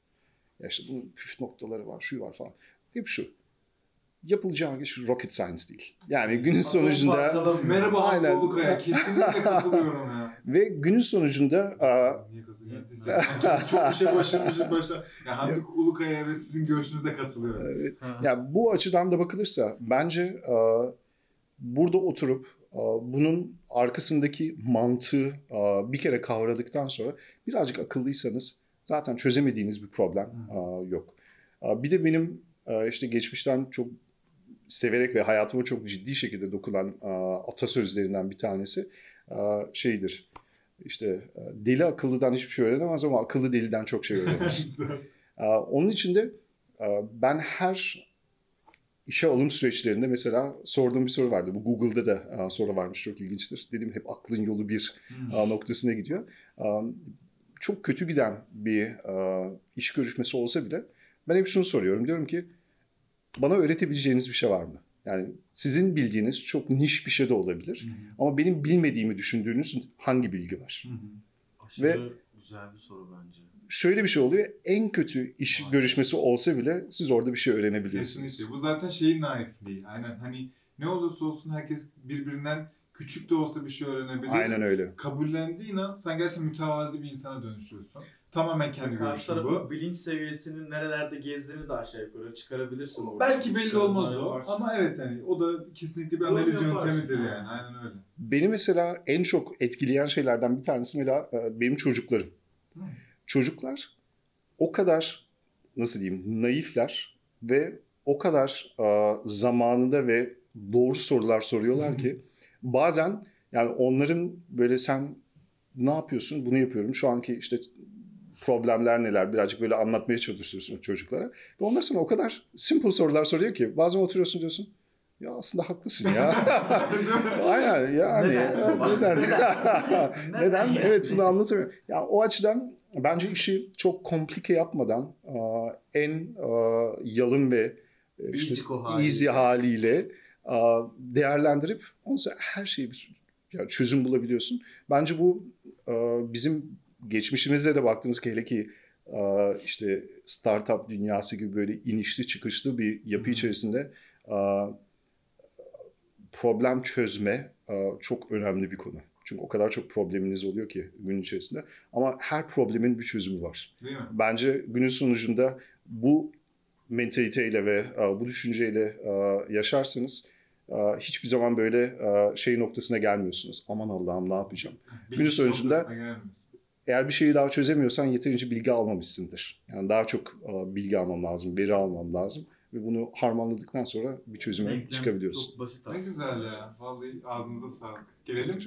Ya işte bunun püf noktaları var, şu var falan. Hep şu. Yapılacağı iş rocket science değil. Yani günün sonucunda parçalamıyor. Merhaba Aynen. Hakkı Ulukaya. Kesinlikle katılıyorum ya. ve günün sonucunda Çok bir şey başlamışız başta. Ya Hamdi Ulukaya ve sizin görüşünüze katılıyorum. Evet. Ha. Ya bu açıdan da bakılırsa bence burada oturup bunun arkasındaki mantığı bir kere kavradıktan sonra birazcık akıllıysanız zaten çözemediğiniz bir problem yok. Bir de benim işte geçmişten çok severek ve hayatıma çok ciddi şekilde dokunan atasözlerinden bir tanesi şeydir. İşte deli akıllıdan hiçbir şey öğrenemez ama akıllı deliden çok şey öğrenir. Onun için de ben her işe alım süreçlerinde mesela sorduğum bir soru vardı. Bu Google'da da soru varmış çok ilginçtir. Dedim hep aklın yolu bir hmm. noktasına gidiyor. Çok kötü giden bir iş görüşmesi olsa bile ben hep şunu soruyorum. Diyorum ki bana öğretebileceğiniz bir şey var mı? Yani sizin bildiğiniz çok niş bir şey de olabilir. Hı Ama benim bilmediğimi düşündüğünüz hangi bilgi var? Hı Aşırı Ve güzel bir soru bence şöyle bir şey oluyor. En kötü iş görüşmesi olsa bile siz orada bir şey öğrenebilirsiniz. Kesinlikle. Bu zaten şeyin naifliği. Aynen hani ne olursa olsun herkes birbirinden küçük de olsa bir şey öğrenebilir. Aynen öyle. Kabullendiğin an sen gerçekten mütevazi bir insana dönüşüyorsun. Tamamen kendi görüşün bu. bilinç seviyesinin nerelerde gezdiğini de aşağı yukarı çıkarabilirsin. Orada. Belki belli olmaz o yaparsın. ama evet hani o da kesinlikle bir analiz yöntemidir yani. Aynen öyle. Beni mesela en çok etkileyen şeylerden bir tanesi mesela e, benim çocuklarım. Hmm çocuklar o kadar nasıl diyeyim naifler ve o kadar a, zamanında ve doğru sorular soruyorlar ki bazen yani onların böyle sen ne yapıyorsun bunu yapıyorum şu anki işte problemler neler birazcık böyle anlatmaya çalışıyorsun çocuklara ve onlar sana o kadar simple sorular soruyor ki bazen oturuyorsun diyorsun ya aslında haklısın ya. Aynen yani. Neden? Neden? Neden? Neden? Evet bunu anlatamıyorum. Ya o açıdan bence işi çok komplike yapmadan en yalın ve e, işte easy, haliyle. easy haliyle değerlendirip ondan sonra her şeyi bir yani çözüm bulabiliyorsun. Bence bu bizim geçmişimize de baktığımız hele ki işte startup dünyası gibi böyle inişli çıkışlı bir yapı içerisinde problem çözme çok önemli bir konu. Çünkü o kadar çok probleminiz oluyor ki gün içerisinde. Ama her problemin bir çözümü var. Bence günün sonucunda bu mentaliteyle ve bu düşünceyle yaşarsanız hiçbir zaman böyle şey noktasına gelmiyorsunuz. Aman Allah'ım ne yapacağım? Günün sonucunda eğer bir şeyi daha çözemiyorsan yeterince bilgi almamışsındır. Yani daha çok bilgi almam lazım, veri almam lazım ve bunu harmanladıktan sonra bir çözüme Denklem çıkabiliyorsun. Çok basit aslında. Ne güzel ya. Vallahi ağzınıza sağlık. Gelelim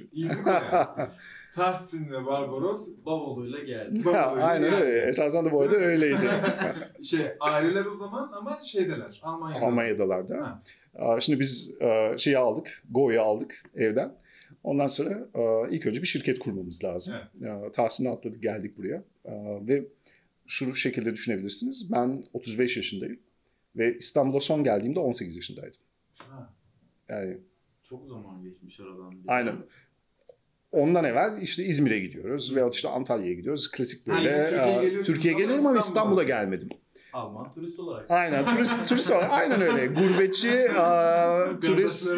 konuya. Tahsin ve Barbaros Bavuluyla geldi. Bavuluyla Aynen geldi. öyle. Esasen de bu arada öyleydi. şey aileler o zaman ama şeydeler. Almanya'da. Almanya'dalardı. Ha. Şimdi biz şeyi aldık. Go'yu aldık evden. Ondan sonra ilk önce bir şirket kurmamız lazım. Evet. Tahsin'i atladık geldik buraya. Ve şu şekilde düşünebilirsiniz. Ben 35 yaşındayım. Ve İstanbul'a son geldiğimde 18 yaşındaydım. Ha. Yani çok zaman geçmiş aradan. Aynen. Ondan evvel işte İzmir'e gidiyoruz veya işte Antalya'ya gidiyoruz. Klasik böyle. Yani Türkiye'ye Türkiye geliyorum ama İstanbul'a gelmedim. Alman turist olarak. Aynen turist turist olarak aynen öyle. Gurbetçi a, turist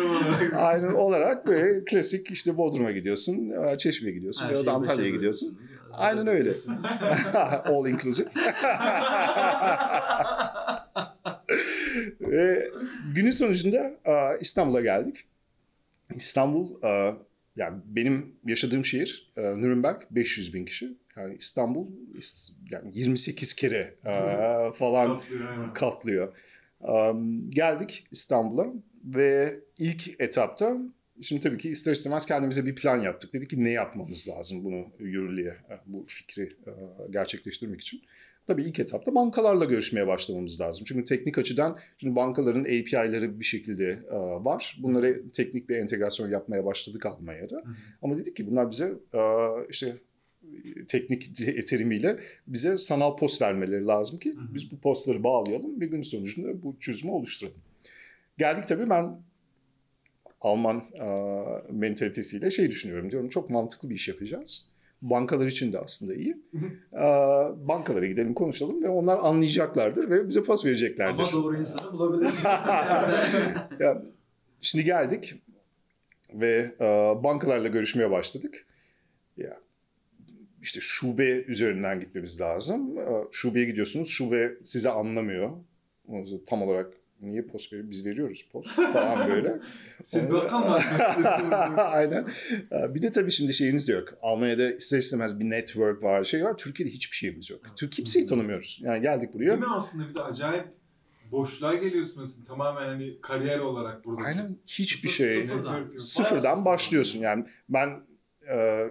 aynen olarak böyle klasik işte Bodrum'a gidiyorsun, Çeşme'ye gidiyorsun veya Antalya'ya gidiyorsun. Aynen öyle. All inclusive. Ve günün sonucunda İstanbul'a geldik. İstanbul yani benim yaşadığım şehir Nürnberg 500 bin kişi. Yani İstanbul yani 28 kere falan katlıyor. katlıyor. Geldik İstanbul'a ve ilk etapta Şimdi tabii ki ister istemez kendimize bir plan yaptık. Dedik ki ne yapmamız lazım bunu yürürlüğe, bu fikri gerçekleştirmek için. Tabii ilk etapta bankalarla görüşmeye başlamamız lazım. Çünkü teknik açıdan şimdi bankaların API'ları bir şekilde e, var. Bunlara teknik bir entegrasyon yapmaya başladık Almanya'da. Hı hı. Ama dedik ki bunlar bize e, işte teknik terimiyle bize sanal post vermeleri lazım ki biz bu postları bağlayalım ve gün sonucunda bu çözümü oluşturalım. Geldik tabii ben Alman e, mentalitesiyle şey düşünüyorum diyorum çok mantıklı bir iş yapacağız bankalar için de aslında iyi. bankalara gidelim konuşalım ve onlar anlayacaklardır ve bize pas vereceklerdir. Ama doğru insanı bulabilirsiniz. ya, şimdi geldik ve bankalarla görüşmeye başladık. Ya işte şube üzerinden gitmemiz lazım. Şubeye gidiyorsunuz, şube sizi anlamıyor. Tam olarak niye post veriyor? Biz veriyoruz post falan böyle. Siz bakan mı açmak istiyorsunuz? Aynen. Bir de tabii şimdi şeyiniz de yok. Almanya'da ister istemez bir network var, şey var. Türkiye'de hiçbir şeyimiz yok. Türk kimseyi tanımıyoruz. Yani geldik buraya. Değil mi aslında bir de acayip boşluğa geliyorsunuz tamamen hani kariyer olarak burada. Aynen hiçbir Sıfır- şey. sıfırdan. Sıfırdan başlıyorsun. Yani ben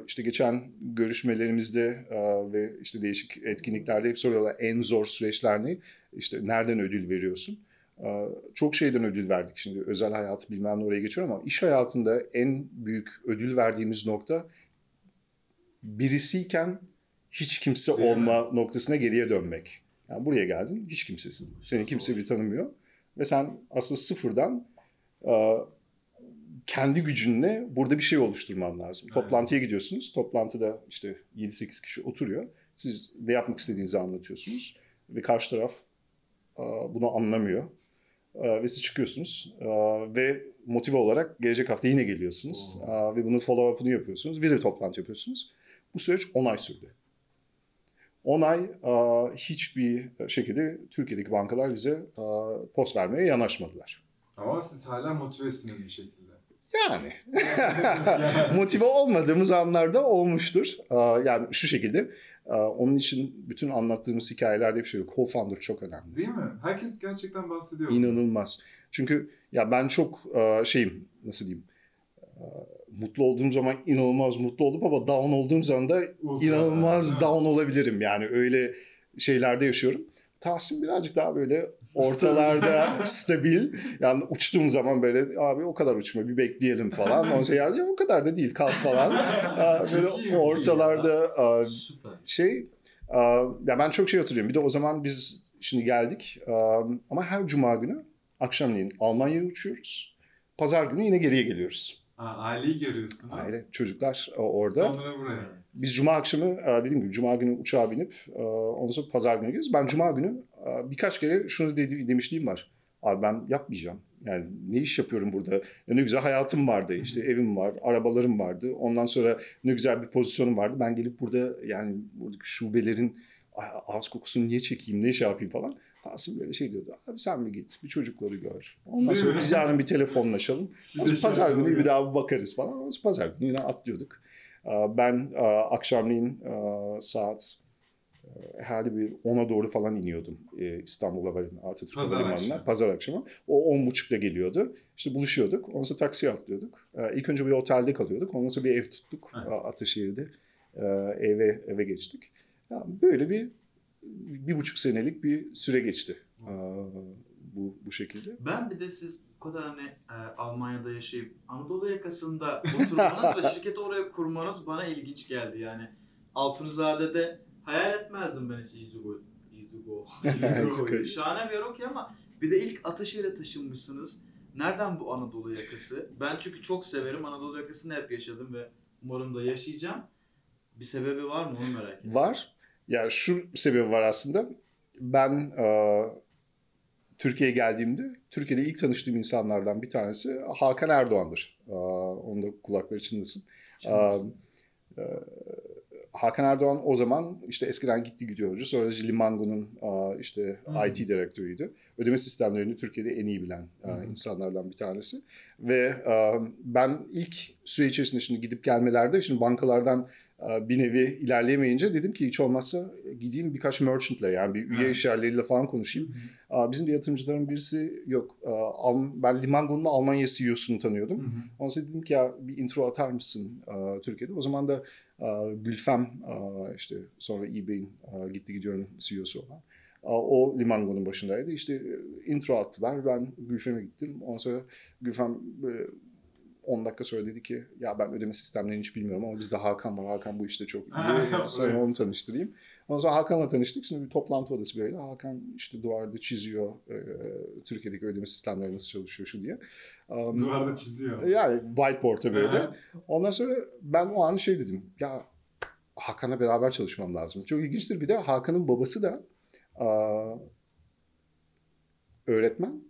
işte geçen görüşmelerimizde e, ve işte değişik etkinliklerde hep soruyorlar en zor süreçler ne? İşte nereden ödül veriyorsun? E, Çok şeyden ödül verdik şimdi. Özel hayatı bilmem ne oraya geçiyorum ama iş hayatında en büyük ödül verdiğimiz nokta birisiyken hiç kimse olma noktasına geriye dönmek. Yani buraya geldin hiç kimsesin. Seni kimse bir tanımıyor. Ve sen aslında sıfırdan e, kendi gücünle burada bir şey oluşturman lazım. Evet. Toplantıya gidiyorsunuz. Toplantıda işte 7-8 kişi oturuyor. Siz ne yapmak istediğinizi anlatıyorsunuz. Ve karşı taraf e, bunu anlamıyor. E, Ve siz çıkıyorsunuz. E, Ve motive olarak gelecek hafta yine geliyorsunuz. Oo. Ve bunun follow-up'ını yapıyorsunuz. Bir de toplantı yapıyorsunuz. Bu süreç 10 ay sürdü. 10 ay hiçbir şekilde Türkiye'deki bankalar bize post vermeye yanaşmadılar. Ama siz hala motivesiniz bir şekilde. Yani motive olmadığımız anlarda olmuştur. Yani şu şekilde onun için bütün anlattığımız hikayelerde bir şey yok. Co-founder çok önemli. Değil mi? Herkes gerçekten bahsediyor. İnanılmaz. Çünkü ya ben çok şeyim nasıl diyeyim mutlu olduğum zaman inanılmaz mutlu oldum ama down olduğum zaman da Ultra, inanılmaz down olabilirim. Yani öyle şeylerde yaşıyorum. Tahsin birazcık daha böyle ortalarda stabil. Yani uçtuğum zaman böyle abi o kadar uçma bir bekleyelim falan. Ondan sonra ya o kadar da değil kalk falan. Böyle iyi ortalarda Süper. şey ya ben çok şey hatırlıyorum. Bir de o zaman biz şimdi geldik ama her cuma günü akşamleyin Almanya'ya uçuyoruz. Pazar günü yine geriye geliyoruz. Ha, aileyi görüyorsunuz. Aile çocuklar orada. Sonra buraya. Biz cuma akşamı e, dediğim gibi cuma günü uçağa binip e, ondan sonra pazar günü gidiyoruz. Ben cuma günü e, birkaç kere şunu dedi, demişliğim var. Abi ben yapmayacağım. Yani ne iş yapıyorum burada? Ya ne güzel hayatım vardı. İşte evim var, arabalarım vardı. Ondan sonra ne güzel bir pozisyonum vardı. Ben gelip burada yani buradaki şubelerin ağız kokusunu niye çekeyim, ne şey yapayım falan. Tahsin böyle şey diyordu. Abi sen bir git, bir çocukları gör. Ondan sonra biz yarın bir telefonlaşalım. Sonra pazar günü bir daha bakarız falan. Sonra pazar günü yine atlıyorduk. Ee, Ben e, akşamleyin e, saat e, herhalde bir 10'a doğru falan iniyordum İstanbul Havalimanı Atatürk Pazar Havalimanı'na. akşamı. Pazar akşamı. O 10.30'da geliyordu. İşte buluşuyorduk. Ondan sonra taksiye atlıyorduk. İlk önce bir otelde kalıyorduk. Ondan sonra bir ev tuttuk Evet. Ataşehir'de. Eve, eve geçtik. Böyle bir bir buçuk senelik bir süre geçti. Bu, bu şekilde. Ben bir de siz kadar hani e, Almanya'da yaşayıp Anadolu yakasında oturmanız ve şirketi oraya kurmanız bana ilginç geldi. Yani Altunizade'de hayal etmezdim ben hiç Izugo. Izugo. Izugo. Şahane bir yer okey ama bir de ilk Ataşehir'e taşınmışsınız. Nereden bu Anadolu yakası? Ben çünkü çok severim. Anadolu yakasını hep yaşadım ve umarım da yaşayacağım. Bir sebebi var mı onu merak ediyorum. Var. Ya şu sebebi var aslında. Ben e, Türkiye'ye geldiğimde Türkiye'de ilk tanıştığım insanlardan bir tanesi Hakan Erdoğan'dır. E, onun da kulakları çınlasın. E, e, Hakan Erdoğan o zaman işte eskiden gitti gidiyordu. Sonra Limango'nun işte Hmm. IT direktörüydü. Ödeme sistemlerini Türkiye'de en iyi bilen hı. insanlardan bir tanesi. Ve ben ilk süre içerisinde şimdi gidip gelmelerde şimdi bankalardan bir nevi ilerleyemeyince dedim ki hiç olmazsa gideyim birkaç merchant'la yani bir üye işyerleriyle falan konuşayım. Aa, Bizim de yatırımcıların birisi yok. Ben Limango'nun Almanya CEO'sunu tanıyordum. Hı hı. Ondan dedim ki ya bir intro atar mısın Türkiye'de? O zaman da Gülfem işte sonra eBay'in gitti gidiyorum CEO'su olan. O Limango'nun başındaydı. İşte intro attılar. Ben Gülfem'e gittim. Ondan sonra Gülfem böyle 10 dakika sonra dedi ki ya ben ödeme sistemlerini hiç bilmiyorum ama bizde Hakan var. Hakan bu işte çok iyi. Sana onu tanıştırayım. Ondan sonra Hakan'la tanıştık. Şimdi bir toplantı odası böyle. Hakan işte duvarda çiziyor e, Türkiye'deki ödeme sistemleri nasıl çalışıyor şu diye. Um, Duvarda çiziyor. yani whiteboard'a böyle. Ondan sonra ben o an şey dedim. Ya Hakan'la beraber çalışmam lazım. Çok ilginçtir. Bir de Hakan'ın babası da aa, öğretmen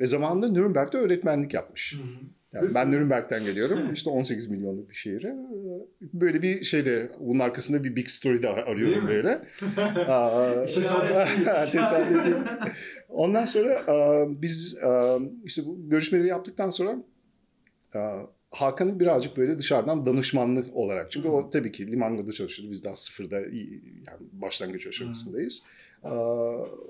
ve zamanında Nürnberg'de öğretmenlik yapmış. Hı hı. Yani Nasıl? ben Nürnberg'den geliyorum. İşte 18 milyonluk bir şehire. Böyle bir şeyde bunun arkasında bir big story de arıyorum böyle. Tesadüf değil. Ondan sonra biz işte bu görüşmeleri yaptıktan sonra Hakan'ı birazcık böyle dışarıdan danışmanlık olarak. Çünkü o tabii ki limanlarda çalışıyordu. Biz daha sıfırda yani başlangıç aşamasındayız.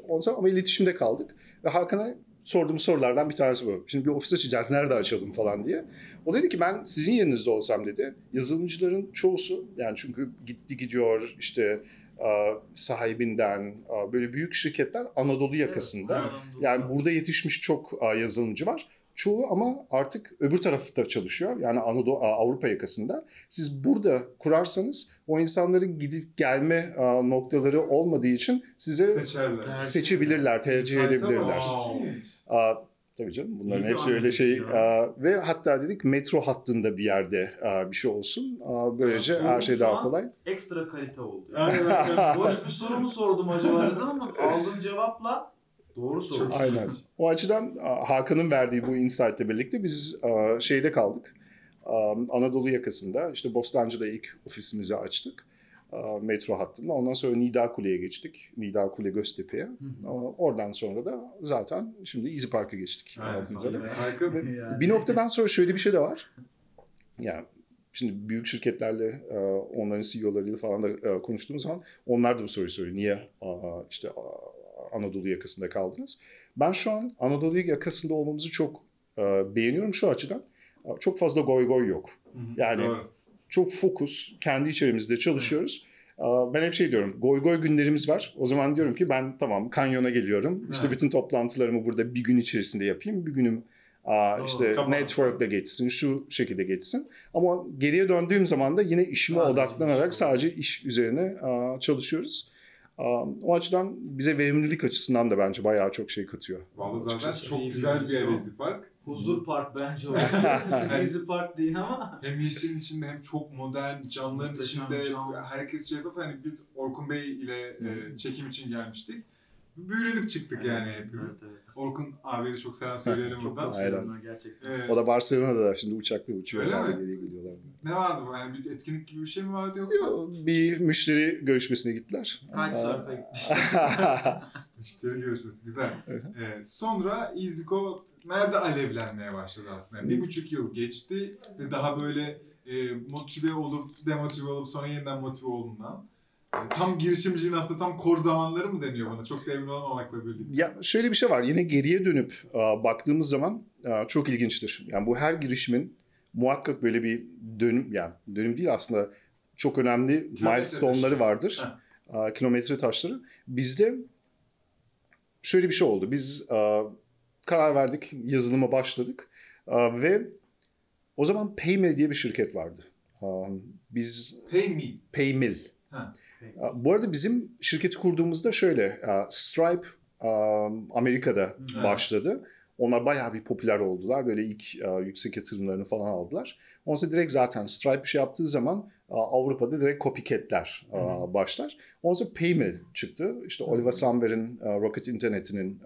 Ondan sonra ama iletişimde kaldık. Ve Hakan'a sorduğum sorulardan bir tanesi bu. Şimdi bir ofis açacağız. Nerede açalım falan diye. O dedi ki ben sizin yerinizde olsam dedi. Yazılımcıların çoğusu yani çünkü gitti gidiyor işte sahibinden böyle büyük şirketler Anadolu yakasında. Yani burada yetişmiş çok yazılımcı var. Çoğu ama artık öbür tarafta çalışıyor. Yani Anadolu Avrupa yakasında. Siz burada kurarsanız o insanların gidip gelme noktaları olmadığı için size Seçerler. Seçebilirler, tercih edebilirler. o. Aa, tabii canım bunların İyi hepsi öyle şey. ya. Aa, ve hatta dedik metro hattında bir yerde aa, bir şey olsun. Aa, böylece Sorun her şey daha kolay. Ekstra kalite oldu. Aynen, aynen. Boş bir soru mu sordum acaba dedim ama aldığım cevapla doğru soru. Aynen. O açıdan Hakan'ın verdiği bu insight'le birlikte biz şeyde kaldık. Anadolu yakasında işte Bostancı'da ilk ofisimizi açtık. Aa, metro hattında. Ondan sonra Nida Kule'ye geçtik. Nida Kule Göztepe'ye. Oradan sonra da zaten şimdi Easy Park'a geçtik. Yani. Bir noktadan sonra şöyle bir şey de var. Yani şimdi büyük şirketlerle e, onların CEO'larıyla falan da e, konuştuğumuz zaman onlar da bu soruyu soruyor. Niye işte Anadolu yakasında kaldınız? Ben şu an Anadolu yakasında olmamızı çok e, beğeniyorum şu açıdan. Çok fazla goy goy yok. Yani- Doğru. Çok fokus, kendi içerimizde çalışıyoruz. Aa, Ben hep şey diyorum, goy goy günlerimiz var. O zaman diyorum ki ben tamam kanyona geliyorum. İşte Evet. bütün toplantılarımı burada bir gün içerisinde yapayım. Bir günüm aa, Doğru, işte kapansın. network'le geçsin, şu şekilde geçsin. Ama geriye döndüğüm zaman da yine işime Sadece odaklanarak iş. sadece iş üzerine aa, çalışıyoruz. Aa, O açıdan bize verimlilik açısından da bence bayağı çok şey katıyor. Vallahi zaten çok İyi güzel bir. Easy Park. Huzur Park bence orası. Siz Evet. Easy Park değil ama. Hem yeşilin içinde hem çok modern camların Muhteşem içinde cam. herkes şeffaf. Hani biz Orkun Bey ile e, çekim için gelmiştik. Büyülenip çıktık yani hepimiz. Evet, evet. Orkun abiye de çok selam söyleyelim Çok buradan. çok selamlar gerçekten. Evet. O da Barcelona'da da şimdi uçakla Öyle uçuyorlar. mi? Geriye geliyorlar. Ne vardı bu? Yani bir etkinlik gibi bir şey mi vardı yoksa? Bir müşteri görüşmesine gittiler. Aa, sarfa gitmiştim. Müşteri görüşmesi. Güzel. Evet. Ee, sonra EasyCo nerede alevlenmeye başladı aslında? Bir buçuk yıl geçti ve daha böyle e, motive olup demotive olup sonra yeniden motive olunan. e, tam girişimciliğin aslında tam kor zamanları mı deniyor bana? Çok da emin olmamakla birlikte. Ya şöyle bir şey var. Yine geriye dönüp aa, baktığımız zaman aa, çok ilginçtir. Yani bu her girişimin muhakkak böyle bir dönüm yani dönüm değil aslında çok önemli Kilometre milestone'ları taşı. vardır. Aa, kilometre taşları. Bizde şöyle bir şey oldu. Biz aa, karar verdik, yazılıma başladık ve o zaman Paymil diye bir şirket vardı. Biz Pay me. Paymil. Ha. Bu arada bizim şirketi kurduğumuzda şöyle, Stripe Amerika'da Evet. başladı. Onlar bayağı bir popüler oldular. Böyle ilk yüksek yatırımlarını falan aldılar. Ondan sonra direkt zaten Stripe bir şey yaptığı zaman Avrupa'da direkt copycatler aa, başlar. Ondan sonra Paymil çıktı. İşte Oliver Samwer'in aa, Rocket Internet'inin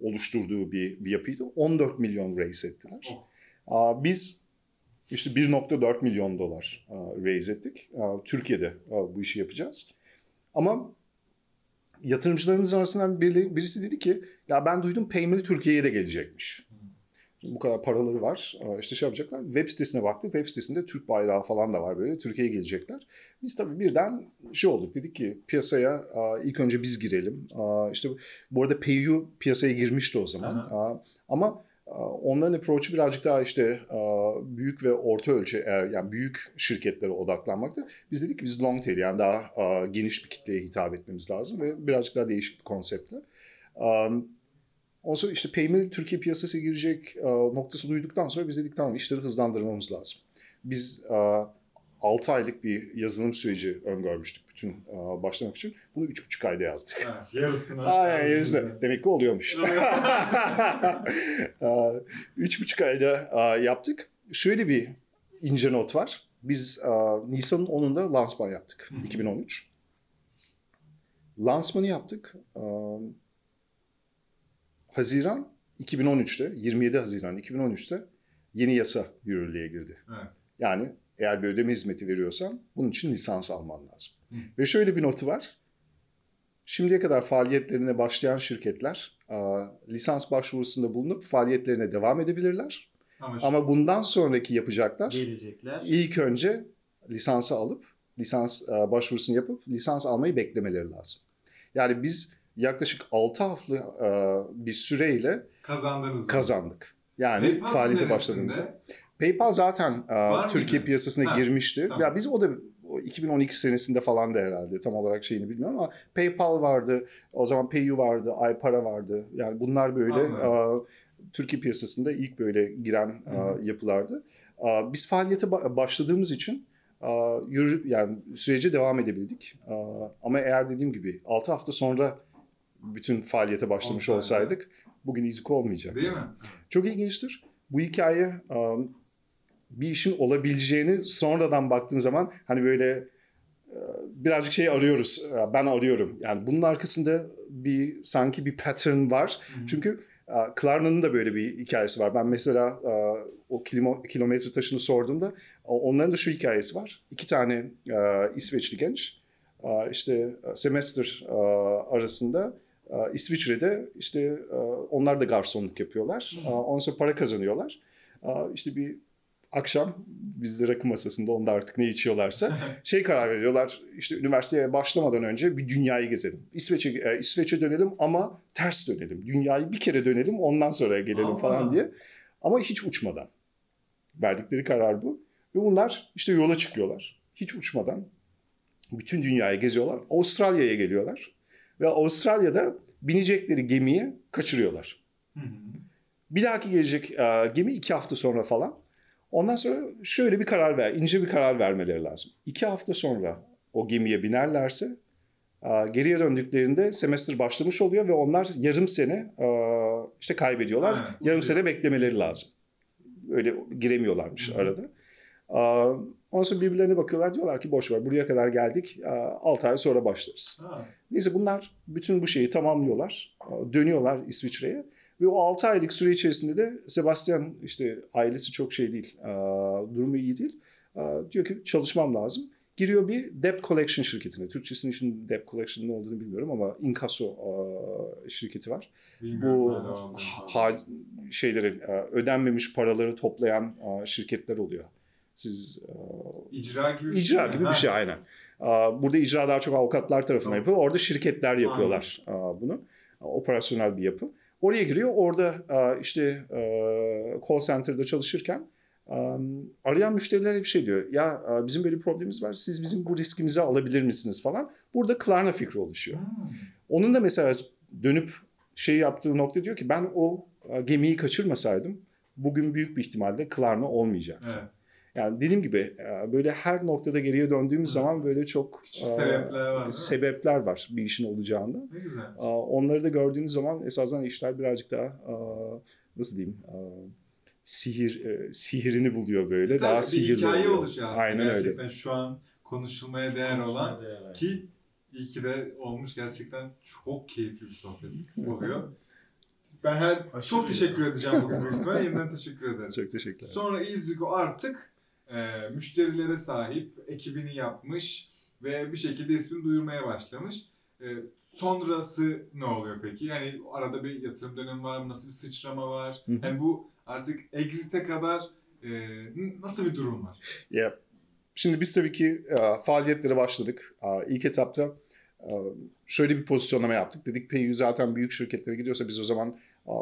oluşturduğu bir, bir yapıydı. 14 milyon raise ettiler. Oh. Aa, Biz işte 1.4 milyon dolar aa, raise ettik. Aa, Türkiye'de aa, bu işi yapacağız. Ama yatırımcılarımız arasından biri, birisi dedi ki ya ben duydum Paymil Türkiye'ye de gelecekmiş. Bu kadar paraları var. İşte şey yapacaklar. Web sitesine baktık. Web sitesinde Türk bayrağı falan da var böyle. Türkiye'ye gelecekler. Biz tabii birden şey olduk. Dedik ki piyasaya ilk önce biz girelim. İşte bu arada PayU piyasaya girmişti o zaman. Aha. Ama onların approach'u birazcık daha işte büyük ve orta ölçü yani büyük şirketlere odaklanmaktı. Biz dedik ki biz long tail yani daha geniş bir kitleye hitap etmemiz lazım ve birazcık daha değişik bir konseptle. Um, Ondan sonra işte Paymil Türkiye piyasasına girecek e, noktası duyduktan sonra biz dedik tamam işleri hızlandırmamız lazım. Biz e, 6 aylık bir yazılım süreci öngörmüştük bütün e, başlamak için. Bunu 3,5 ayda yazdık. Ha, yarısını. Aynen yarısı. Demek ki oluyormuş. E, Üç buçuk ayda e, yaptık. Şöyle bir ince not var. Biz e, Nisan'ın 10'unda lansman yaptık. Hı hı. 2013. Lansmanı yaptık. E, Haziran 2013'te, 27 Haziran 2013'te yeni yasa yürürlüğe girdi. Evet. Yani eğer bir ödeme hizmeti veriyorsan bunun için lisans alman lazım. Hı. Ve şöyle bir notu var. şimdiye kadar faaliyetlerine başlayan şirketler e, lisans başvurusunda bulunup faaliyetlerine devam edebilirler. Ama, Ama bundan sonraki yapacaklar Gelecekler. ilk önce lisansı alıp lisans e, başvurusunu yapıp lisans almayı beklemeleri lazım. Yani biz yaklaşık 6 hafta e, bir süreyle kazandınız mı? kazandık. Yani PayPal faaliyete başladığımızda. PayPal zaten e, Var Türkiye mıydı? piyasasına Ha, girmişti. tamam. Ya biz o da o 2012 senesinde falan da herhalde tam olarak şeyini bilmiyorum ama PayPal vardı, o zaman PayU vardı, iPara vardı. Yani bunlar böyle Anladım. e, Türkiye piyasasında ilk böyle giren Hı. yapılardı. E, biz faaliyete ba- başladığımız için e, yürü, yani sürece devam edebildik. E, ama eğer dediğim gibi 6 hafta sonra bütün faaliyete başlamış Olsaydı. olsaydık bugün İZUK olmayacaktı. Değil mi? Çok ilginçtir. Bu hikaye um, bir işin olabileceğini sonradan baktığın zaman hani böyle e, birazcık şey arıyoruz. E, Ben arıyorum. Yani bunun arkasında bir sanki bir pattern var. Çünkü e, Klarna'nın da böyle bir hikayesi var. Ben mesela o kilometre taşını sorduğumda onların da şu hikayesi var. İki tane İsveçli genç işte semester arasında İsviçre'de işte onlar da garsonluk yapıyorlar. Ondan sonra para kazanıyorlar. İşte bir akşam bizde rakı masasında onda artık ne içiyorlarsa şey karar veriyorlar. İşte üniversiteye başlamadan önce bir dünyayı gezelim. İsveç'e e, İsveç'e dönelim ama ters dönelim. Dünyayı bir kere dönelim ondan sonra gelelim Aa. falan diye. Ama hiç uçmadan. Verdikleri karar bu. Ve bunlar işte yola çıkıyorlar. Hiç uçmadan bütün dünyayı geziyorlar. Avustralya'ya geliyorlar. Ve Avustralya'da binecekleri gemiyi kaçırıyorlar. Hı hı. Bir dahaki gelecek e, gemi iki hafta sonra falan. Ondan sonra şöyle bir karar ver, ince bir karar vermeleri lazım. İki hafta sonra o gemiye binerlerse e, geriye döndüklerinde semester başlamış oluyor ve onlar yarım sene e, işte kaybediyorlar. Aynen, yarım sene beklemeleri lazım. Öyle giremiyorlarmış Hı hı. arada. Ondan sonra birbirlerine bakıyorlar diyorlar ki boş ver buraya kadar geldik 6 ay sonra başlarız. Ha. Neyse bunlar bütün bu şeyi tamamlıyorlar. Dönüyorlar İsviçre'ye. Ve o 6 aylık süre içerisinde de Sebastian işte ailesi çok şey değil. Durumu iyi değil. Diyor ki çalışmam lazım. Giriyor bir debt collection şirketine. Türkçesinin için debt collection ne olduğunu bilmiyorum ama inkasso e, şirketi var. Bilmiyorum Bu ha, şeyleri ödenmemiş paraları toplayan şirketler oluyor. Siz e, İcra gibi bir İcra şey gibi bir Ha. şey aynen. Burada icra daha çok avukatlar tarafından Tamam. yapıyor. Orada şirketler yapıyorlar aa, bunu. Operasyonel bir yapı. Oraya giriyor. Orada işte call center'da çalışırken arayan müşterilere bir şey diyor. Ya bizim böyle bir problemimiz var. Siz bizim bu riskimizi alabilir misiniz falan. Burada Klarna fikri oluşuyor. Hmm. Onun da mesela dönüp şey yaptığı nokta diyor ki ben o gemiyi kaçırmasaydım bugün büyük bir ihtimalle Klarna olmayacaktı. Evet. Yani dediğim gibi e, böyle her noktada geriye döndüğümüz Hı. zaman böyle çok Küçük e, sebepler var, sebepler var bir işin olacağında. Ne güzel. E, Onları da gördüğünüz zaman esasında işler birazcık daha nasıl diyeyim sihir sihirini buluyor böyle Tabii daha bir sihirli hikaye oluyor. oluşuyor aslında. Aynen öyle. gerçekten şu an konuşulmaya değer olan Değer, ki iyi ki de olmuş gerçekten çok keyifli bir sohbet oluyor. Ben her Aşırı çok teşekkür edeceğim bugün büyük ihtimalle. Yeniden teşekkür ederiz. Çok teşekkürler. Sonra İzliko artık e, müşterilere sahip, ekibini yapmış ve bir şekilde ismini duyurmaya başlamış. E, sonrası ne oluyor peki? Yani arada bir yatırım dönemi var mı? Nasıl bir sıçrama var? Yani bu artık exit'e kadar e, nasıl bir durum var? Ya, Şimdi biz tabii ki e, faaliyetlere başladık. E, İlk etapta e, şöyle bir pozisyonlama yaptık. Dedik PayU zaten büyük şirketlere gidiyorsa biz o zaman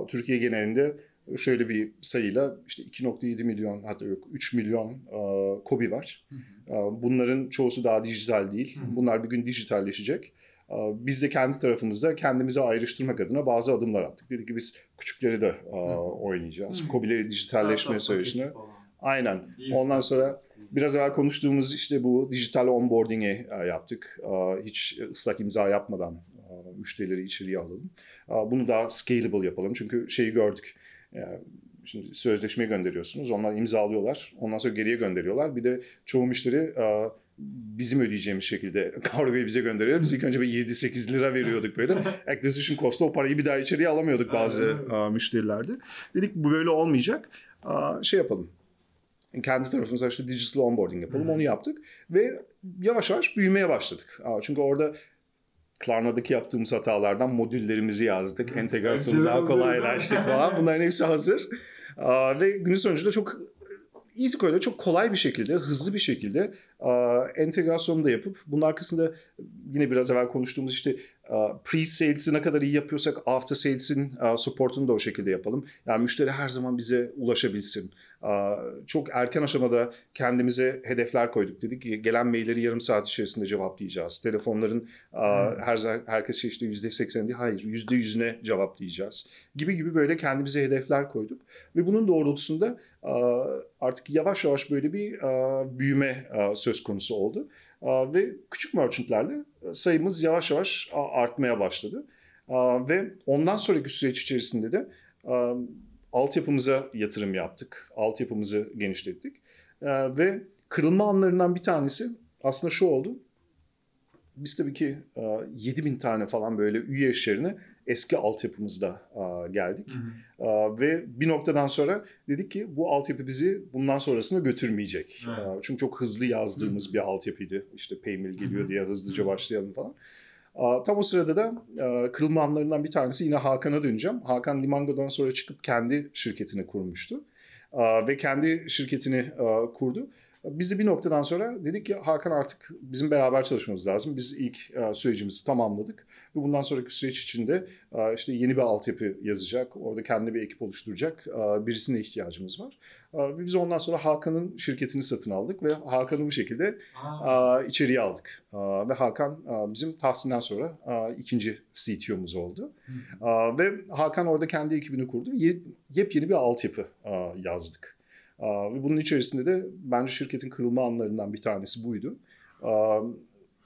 Türkiye genelinde şöyle bir sayıyla işte 2.7 milyon hatta yok 3 milyon e, kobi var. E, Bunların çoğusu daha dijital değil. Hı hı. Bunlar bir gün dijitalleşecek. E, Biz de kendi tarafımızda kendimizi ayrıştırmak adına bazı adımlar attık. Dedik ki biz küçükleri de e, oynayacağız. Hı. Kobileri dijitalleşme sürecine. Aynen. İyi. Ondan sonra biraz evvel konuştuğumuz işte bu dijital onboarding'i yaptık. Hiç ıslak imza yapmadan müşterileri içeriye alalım. Bunu daha scalable yapalım. Çünkü şeyi gördük. E, Şimdi sözleşmeyi gönderiyorsunuz. Onlar imzalıyorlar. Ondan sonra geriye gönderiyorlar. Bir de çoğu müşteri bizim ödeyeceğimiz şekilde kargoyu bize gönderiyor. Biz ilk önce bir 7-8 lira veriyorduk böyle. Acquisition cost'u o parayı bir daha içeriye alamıyorduk bazı müşterilerde. Dedik bu böyle olmayacak. Şey yapalım kendi tarafımıza işte digital onboarding yapalım. Onu yaptık ve yavaş yavaş büyümeye başladık. Çünkü orada Klarna'daki yaptığımız hatalardan modüllerimizi yazdık. Entegrasyonu daha kolaylaştık falan. Bunların hepsi hazır. Ve günün sonucunda çok EasyCode'da çok kolay bir şekilde, hızlı bir şekilde entegrasyonu da yapıp bunun arkasında yine biraz evvel konuştuğumuz işte pre-sales'i ne kadar iyi yapıyorsak after sales'in support'unu da o şekilde yapalım. Yani müşteri her zaman bize ulaşabilsin. Çok erken aşamada kendimize hedefler koyduk. Dedik ki gelen mailleri yarım saat içerisinde cevaplayacağız. Telefonların Hmm. her herkes işte yüzde seksen değil, hayır yüzde yüzüne cevaplayacağız. Gibi gibi böyle kendimize hedefler koyduk. Ve bunun doğrultusunda artık yavaş yavaş böyle bir büyüme söz konusu oldu. Ve küçük merchantlerle sayımız yavaş yavaş artmaya başladı. Ve ondan sonraki süreç içerisinde de altyapımıza yatırım yaptık. Altyapımızı genişlettik. Aa, Ve kırılma anlarından bir tanesi aslında şu oldu. Biz tabii ki aa, 7000 tane falan böyle üye işlerine eski altyapımızda aa, geldik. Hı hı. Aa, ve bir noktadan sonra dedik ki bu altyapı bizi bundan sonrasına götürmeyecek. Aa, çünkü çok hızlı yazdığımız bir altyapıydı. İşte Paymil geliyor Hı hı. diye hızlıca Hı. başlayalım falan. Tam o sırada da aa, kırılma anlarından bir tanesi yine Hakan'a döneceğim. Hakan Limango'dan sonra çıkıp kendi şirketini kurmuştu. Ve kendi şirketini aa, kurdu. Biz de bir noktadan sonra dedik ki Hakan artık bizim beraber çalışmamız lazım. Biz ilk aa, sürecimizi tamamladık. Ve bundan sonraki süreç içinde işte yeni bir altyapı yazacak. Orada kendi bir ekip oluşturacak birisine ihtiyacımız var. Ve Biz ondan sonra Hakan'ın şirketini satın aldık ve Hakan'ı bu şekilde Aa, içeriye aldık. Ve Hakan bizim Tahsin'den sonra ikinci CTO'muz oldu. Hı. Aa, ve Hakan orada kendi ekibini kurdu. yepyeni bir altyapı yazdık. Ve bunun içerisinde de bence şirketin kırılma anlarından bir tanesi buydu.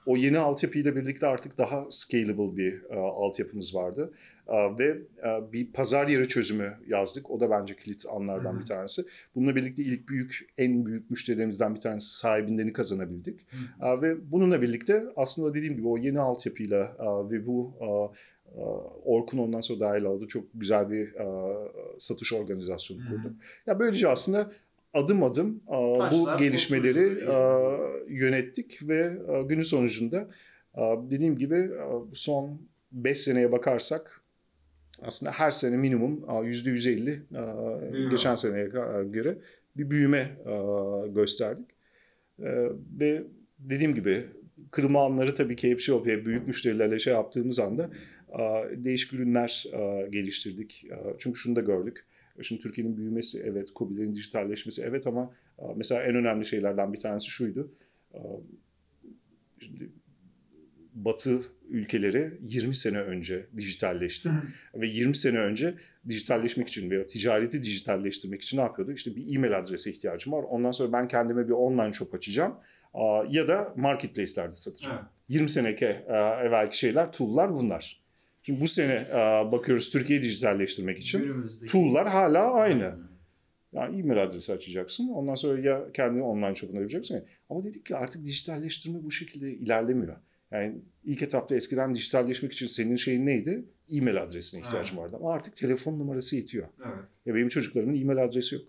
O yeni altyapıyla birlikte artık daha scalable bir aa, altyapımız vardı. Aa, ve aa, bir pazar yeri çözümü yazdık. O da bence kilit anlardan Hı hı. bir tanesi. Bununla birlikte ilk büyük, en büyük müşterilerimizden bir tanesi sahibinden kazanabildik. Aa, ve bununla birlikte aslında dediğim gibi o yeni altyapıyla aa, ve bu aa, aa, Orkun ondan sonra dahil oldu. Çok güzel bir aa, satış organizasyonu kurduk. Ya böylece aslında adım adım bu gelişmeleri yönettik ve aa, günün sonucunda dediğim gibi son 5 seneye bakarsak aslında her sene minimum aa, %150 aa, Büyüme. geçen seneye göre bir büyüme gösterdik. Ee, ve dediğim gibi kırılma anları tabii ki hep şey oluyor. Büyük müşterilerle şey yaptığımız anda değişik ürünler geliştirdik. Çünkü şunu da gördük. Şimdi Türkiye'nin büyümesi evet, KOBİ'lerin dijitalleşmesi evet ama aa, mesela en önemli şeylerden bir tanesi şuydu. Aa, Şimdi Batı ülkeleri 20 sene önce dijitalleşti. Ve 20 sene önce dijitalleşmek için veya ticareti dijitalleştirmek için ne yapıyordu? İşte bir e-mail adrese ihtiyacım var. Ondan sonra ben kendime bir online shop açacağım. Aa, Ya da marketplace'lerde satacağım. Evet. 20 seneki e, evvelki şeyler, tool'lar bunlar. Şimdi bu sene e, bakıyoruz Türkiye'yi dijitalleştirmek için. Günümüzdeki- Tool'lar hala aynı. Yani e-mail adresi açacaksın. Ondan sonra ya kendi online shop'unu yapacaksın. Ama dedik ki artık dijitalleştirme bu şekilde ilerlemiyor. Yani ilk etapta eskiden dijitalleşmek için senin şeyin neydi? E-mail adresine ihtiyacın vardı. Ama artık telefon numarası yetiyor. Evet. Ya benim çocuklarımın e-mail adresi yok.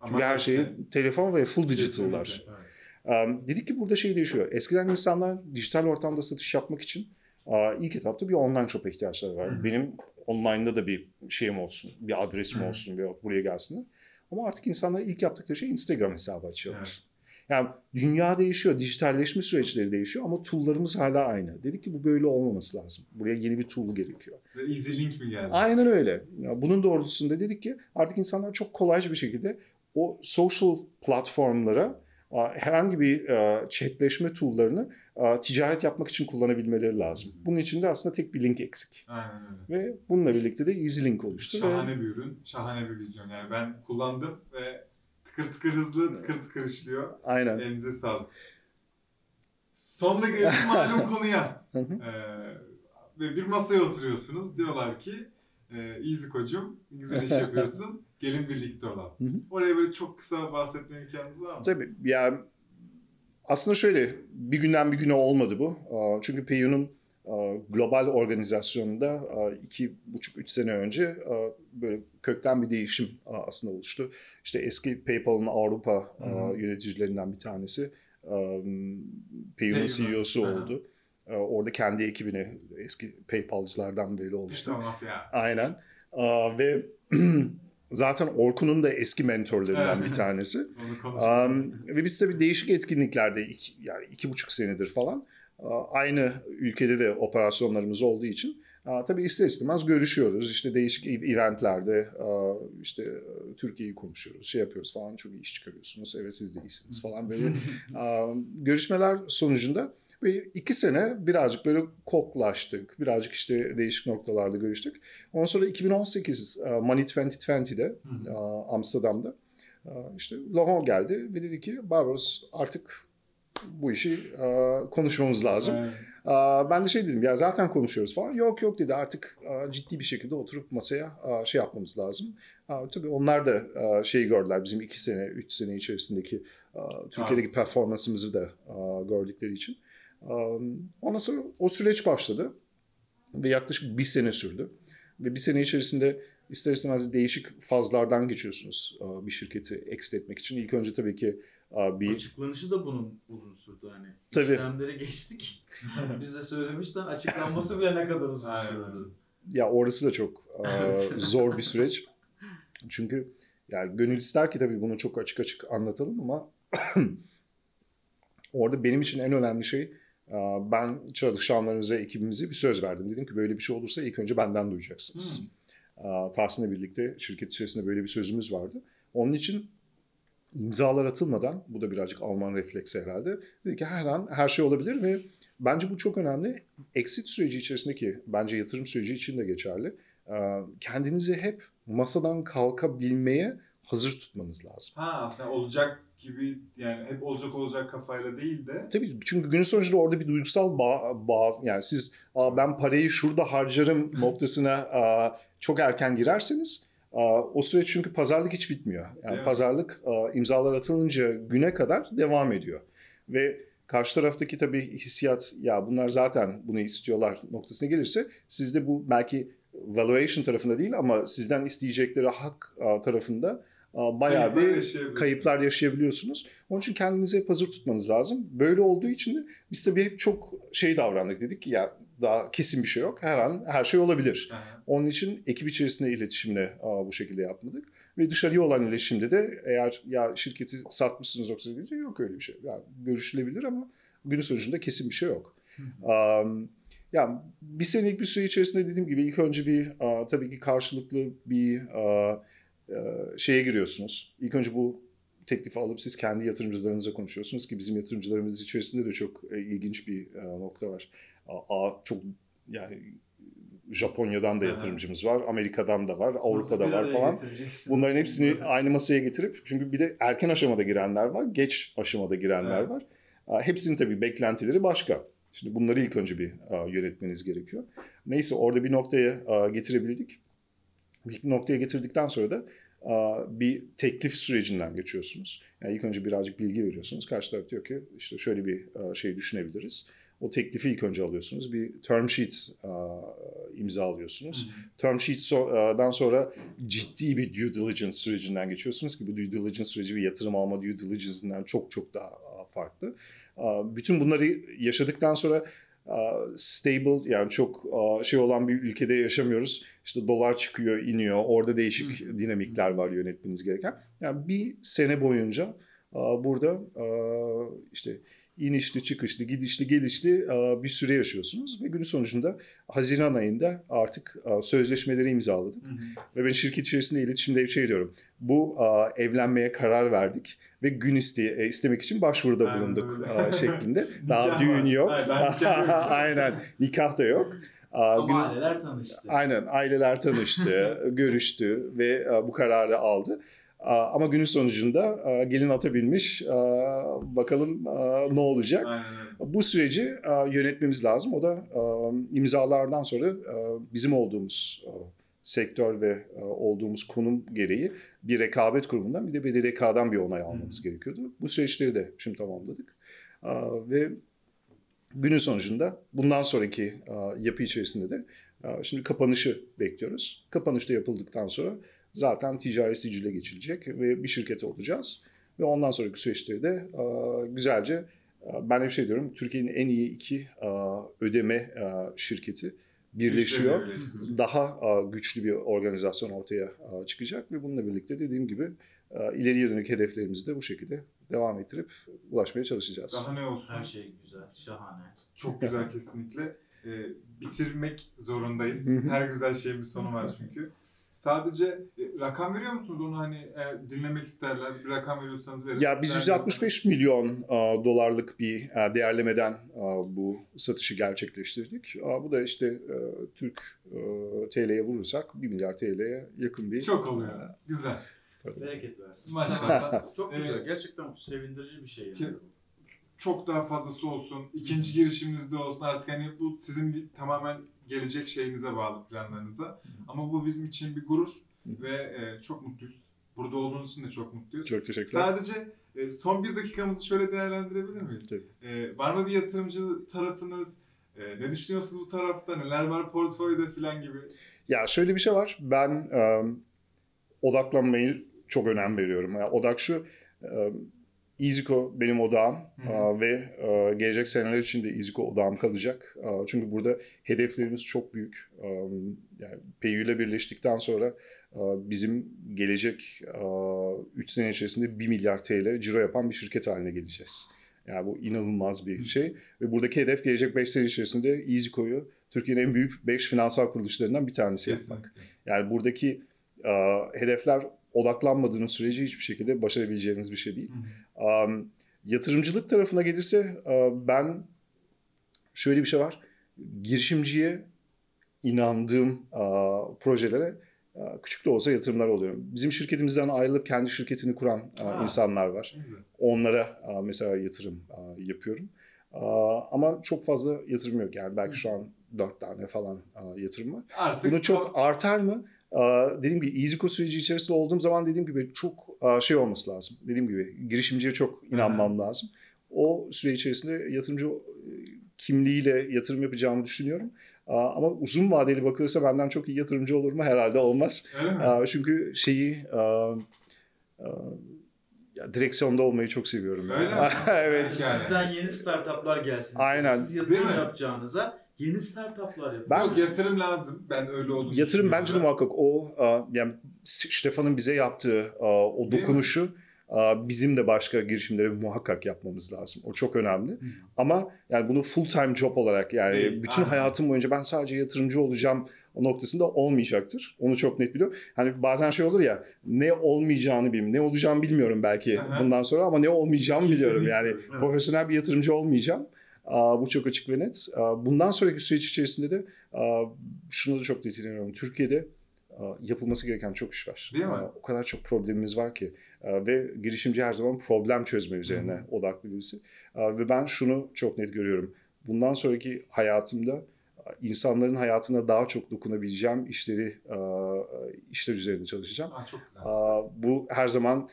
Ama Çünkü her şey telefon ve full digital'lar. evet. Um, dedik ki burada şey değişiyor. Eskiden insanlar dijital ortamda satış yapmak için uh, ilk etapta bir online shop'a ihtiyaçları var. Hı. Benim online'da da bir şeyim olsun, bir adresim Hı. olsun ve buraya gelsinler. Ama artık insanlar ilk yaptıkları şey Instagram hesabı açıyorlar. Evet. Yani dünya değişiyor, dijitalleşme süreçleri değişiyor ama tool'larımız hala aynı. Dedik ki bu böyle olmaması lazım. Buraya yeni bir tool gerekiyor. Easy Link mi geldi? Aynen öyle. Ya bunun doğrultusunda dedik ki artık insanlar çok kolayca bir şekilde o social platformlara herhangi bir a, chatleşme tool'larını ticaret yapmak için kullanabilmeleri lazım. Bunun için de aslında tek bir link eksik. Aynen öyle. Ve bununla birlikte de EasyLink oluştu. Ve Şahane bir ürün, şahane bir vizyon. Yani ben kullandım ve tıkır tıkır hızlı, tıkır tıkır işliyor. aynen. Elinize sağlık. Sonra geldik malum konuya. Ee, ve bir masaya oturuyorsunuz. Diyorlar ki e, Easy kocum güzel iş yapıyorsun. Gelin birlikte olalım. Hı hı. Oraya böyle çok kısa bahsetme imkanınız var mı? Tabii ya aslında şöyle bir günden bir güne olmadı bu. Çünkü PayU'nun aa, global organizasyonunda iki buçuk üç sene önce böyle kökten bir değişim aslında oluştu. İşte eski PayPal'ın Avrupa hı. yöneticilerinden bir tanesi PayU'nun CEO'su oldu. Orada kendi ekibini eski PayPal'cılardan biri mafya. Aynen. Ve zaten Orkun'un da eski mentorlarından bir tanesi. Um, ve biz tabii değişik etkinliklerde iki, yani iki buçuk senedir falan aynı ülkede de operasyonlarımız olduğu için tabii ister istemez görüşüyoruz. İşte değişik ev- eventlerde işte Türkiye'yi konuşuyoruz, şey yapıyoruz falan. Çok iyi iş çıkarıyorsunuz. Evet siz de iyisiniz falan böyle görüşmeler sonucunda ve iki sene birazcık böyle koklaştık. Birazcık işte değişik noktalarda görüştük. Ondan sonra 2018 e, Money 2020'de Hı. e, Amsterdam'da e, işte Laurent geldi ve dedi ki Barbaros artık bu işi konuşmamız lazım. Evet. Ben de şey dedim ya zaten konuşuyoruz falan. Yok yok dedi artık ciddi bir şekilde oturup masaya şey yapmamız lazım. Tabii onlar da şeyi gördüler bizim iki sene, üç sene içerisindeki Türkiye'deki performansımızı da gördükleri için. Ondan sonra o süreç başladı ve yaklaşık bir sene sürdü. Ve bir sene içerisinde ister istemez değişik fazlardan geçiyorsunuz bir şirketi exit etmek için. İlk önce tabii ki bir Açıklanışı da bunun uzun sürdü hani. Tabii. İşlemleri geçtik. Bize söylemişten açıklanması bile ne kadar uzun sürdü. Ya orası da çok zor bir süreç. Çünkü ya gönül ister ki tabii bunu çok açık açık anlatalım ama orada benim için en önemli şey ben çalışanlarımıza, ekibimize bir söz verdim. Dedim ki böyle bir şey olursa ilk önce benden duyacaksınız. E, Tahsin'le birlikte şirket içerisinde böyle bir sözümüz vardı. Onun için imzalar atılmadan, bu da birazcık Alman refleksi herhalde, dedi ki her an her şey olabilir ve bence bu çok önemli. Exit süreci içerisindeki, bence yatırım süreci için de geçerli. Ee, Kendinizi hep masadan kalkabilmeye hazır tutmanız lazım. Ha aslında olacak gibi yani hep olacak olacak kafayla değil de Tabii çünkü günün sonunda orada bir duygusal bağ, bağ yani siz Aa, ben parayı şurada harcarım noktasına aa, çok erken girerseniz aa, o süreç çünkü pazarlık hiç bitmiyor. Yani pazarlık aa, imzalar atılınca güne kadar devam ediyor. Ve karşı taraftaki tabii hissiyat ya bunlar zaten bunu istiyorlar noktasına gelirse sizde bu belki valuation tarafında değil ama sizden isteyecekleri hak tarafında bayağı Kayıplar bir kayıplar yaşayabiliyorsunuz. Onun için kendinizi hep hazır tutmanız lazım. Böyle olduğu için de biz tabii hep çok şey davrandık dedik ki ya daha kesin bir şey yok. Her an her şey olabilir. Aha. Onun için ekip içerisinde iletişimle aa, bu şekilde yapmadık. Ve dışarıya olan iletişimde de eğer ya şirketi satmışsınız yoksa değil, yok öyle bir şey. Yani görüşülebilir ama günün sonucunda kesin bir şey yok. Um, ya bir senelik bir süre içerisinde dediğim gibi ilk önce bir aa, tabii ki karşılıklı bir e, şeye giriyorsunuz. İlk önce bu teklifi alıp siz kendi yatırımcılarınıza konuşuyorsunuz ki bizim yatırımcılarımız içerisinde de çok e, ilginç bir e, nokta var. A, çok yani Japonya'dan da yatırımcımız var, Amerika'dan da var, Avrupa'da var falan. Bunların hepsini aynı masaya getirip çünkü bir de erken aşamada girenler var, geç aşamada girenler Evet. var. Hepsinin tabii beklentileri başka. Şimdi bunları ilk önce bir yönetmeniz gerekiyor. Neyse orada bir noktaya getirebildik. Bir noktaya getirdikten sonra da bir teklif sürecinden geçiyorsunuz. Yani ilk önce birazcık bilgi veriyorsunuz. Karşı taraf diyor ki işte şöyle bir şey düşünebiliriz. O teklifi ilk önce alıyorsunuz. Bir term sheet aa, imzalıyorsunuz. Term sheet'den sonra ciddi bir due diligence sürecinden geçiyorsunuz ki bu due diligence süreci bir yatırım alma due diligence'ından çok çok daha farklı. Bütün bunları yaşadıktan sonra stable yani çok şey olan bir ülkede yaşamıyoruz. İşte dolar çıkıyor, iniyor. Orada değişik dinamikler var yönetmeniz gereken. Yani bir sene boyunca burada işte inişli, çıkışlı, gidişli, gelişli aa, bir süre yaşıyorsunuz ve günün sonucunda Haziran ayında artık aa, sözleşmeleri imzaladık. Hı hı. Ve ben şirket içerisinde iletişimde şey diyorum. Bu aa, evlenmeye karar verdik ve gün iste e, istemek için başvuruda Aynen bulunduk öyle. aa, şeklinde. Daha düğün yok. Aynen, nikah yok. Aynen. Nikah da yok. Ama gün- aileler tanıştı. Aynen aileler tanıştı, görüştü ve e, bu kararı aldı. Ama günün sonucunda gelin atabilmiş. Bakalım ne olacak. Aynen. Bu süreci yönetmemiz lazım. O da imzalardan sonra bizim olduğumuz sektör ve olduğumuz konum gereği bir rekabet kurumundan bir de BDDK'dan bir onay almamız gerekiyordu. Bu süreçleri de şimdi tamamladık. Ve günün sonucunda bundan sonraki yapı içerisinde de şimdi kapanışı bekliyoruz. Kapanış da yapıldıktan sonra zaten ticari sicile geçilecek ve bir şirkete olacağız. Ve ondan sonraki süreçleri de e, güzelce e, Ben hep şey diyorum, Türkiye'nin en iyi iki e, ödeme şirketi birleşiyor. Daha güçlü bir organizasyon ortaya çıkacak ve bununla birlikte dediğim gibi ileriye dönük hedeflerimizi de bu şekilde devam ettirip ulaşmaya çalışacağız. Daha ne olsun? Her şey güzel, şahane. Çok güzel kesinlikle. Ee, bitirmek zorundayız. Her güzel şeyin bir sonu var çünkü. Sadece e, rakam veriyor musunuz onu hani eğer dinlemek isterler bir rakam veriyorsanız verin. Ya biz 165 milyon e, dolarlık bir e, değerlemeden e, bu satışı gerçekleştirdik. E, bu da işte e, Türk e, TL'ye vurursak 1 milyar TL'ye yakın bir Çok oluyor. Güzel. Bereket versin. Maşallah. Çok Ee, güzel. Gerçekten sevindirici bir şey yani. Ki- çok daha fazlası olsun. İkinci girişiminizde olsun. Artık hani bu sizin bir, tamamen gelecek şeyinize bağlı planlarınıza. Ama bu bizim için bir gurur ve e, çok mutluyuz. Burada olduğunuz için de çok mutluyuz. Çok teşekkürler. Sadece e, son bir dakikamızı şöyle değerlendirebilir miyiz? Tabii. E, var mı bir yatırımcı tarafınız? E, ne düşünüyorsunuz bu tarafta? Neler var portföyde falan gibi? Ya şöyle bir şey var. Ben e, odaklanmayı çok önem veriyorum. Yani odak şu. E, EasyCo benim odağım e, ve gelecek seneler için de EasyCo odağım kalacak. Çünkü burada hedeflerimiz çok büyük. Yani PU ile birleştikten sonra bizim gelecek 3 sene içerisinde 1 milyar TL ciro yapan bir şirket haline geleceğiz. Yani bu inanılmaz bir şey. Ve buradaki hedef gelecek 5 sene içerisinde EasyCo'yu Türkiye'nin en büyük 5 finansal kuruluşlarından bir tanesi yapmak. Kesinlikle. Yani buradaki hedefler odaklanmadığınız sürece hiçbir şekilde başarabileceğiniz bir şey değil. Um, yatırımcılık tarafına gelirse ben şöyle bir şey var. Girişimciye inandığım projelere küçük de olsa yatırımlar oluyorum. Bizim şirketimizden ayrılıp kendi şirketini kuran Aa. insanlar var. Güzel. Onlara mesela yatırım yapıyorum. Ama çok fazla yatırım yok. Yani belki şu an dört tane falan yatırım var. Artık Bunu çok artar mı? Dediğim gibi EasyCo süreci içerisinde olduğum zaman dediğim gibi çok şey olması lazım. Dediğim gibi girişimciye çok inanmam lazım. O süre içerisinde yatırımcı e, kimliğiyle yatırım yapacağımı düşünüyorum. Aa, ama uzun vadeli bakılırsa benden çok iyi yatırımcı olur mu? Herhalde olmaz. Çünkü şeyi ya direksiyonda olmayı çok seviyorum. Öyle mi? evet. Yani. Sizden yeni startuplar gelsin. Aynen. Siz yatırım yapacağınıza yeni startuplar yapın. Ben- Yok yatırım lazım. Ben öyle olduğunu Yatırım bence de muhakkak o aa, yani Stefan'ın bize yaptığı aa, o dokunuşu aa, bizim de başka girişimlere muhakkak yapmamız lazım. O çok önemli. Ama yani bunu full time job olarak yani Değil, bütün aynen. hayatım boyunca ben sadece yatırımcı olacağım o noktasında olmayacaktır. Onu çok net biliyorum. Hani bazen şey olur ya ne olmayacağını bilmiyorum. Ne olacağını bilmiyorum belki Aha. bundan sonra ama ne olmayacağımı biliyorum. Kesinlikle. Yani Evet. profesyonel bir yatırımcı olmayacağım. Bu çok açık ve net. Bundan sonraki süreç içerisinde de şunu da çok detaylıyorum. Türkiye'de yapılması gereken çok iş var. Değil mi? O kadar çok problemimiz var ki. Ve girişimci her zaman problem çözme üzerine Hı odaklı birisi. Ve ben şunu çok net görüyorum. Bundan sonraki hayatımda insanların hayatına daha çok dokunabileceğim işleri işler üzerinde çalışacağım. Aa, çok güzel. Bu her zaman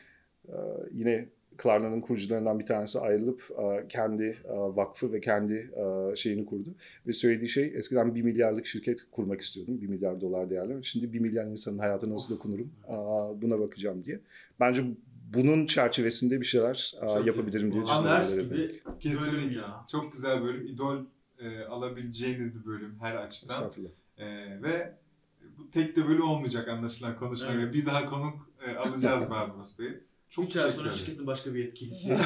yine Klarna'nın kurucularından bir tanesi ayrılıp aa, kendi aa, vakfı ve kendi aa, şeyini kurdu. Ve söylediği şey eskiden 1 milyarlık şirket kurmak istiyordum. 1 milyar dolar değerli. Şimdi 1 milyar insanın hayatına nasıl dokunurum buna bakacağım diye. Bence bunun çerçevesinde bir şeyler Çok iyi. yapabilirim diye Bu düşünüyorum. Ders ileride. gibi Kesinlikle. ya. Çok güzel bölüm. İdol e, alabileceğiniz bir bölüm her açıdan. Estağfurullah. E, ve bu tek de böyle olmayacak anlaşılan konuşulan Evet. Bir daha konuk e, alacağız Barbaros Bey'i. Çok 3 ay teşekkür sonra ederim. şirketin başka bir yetkilisi.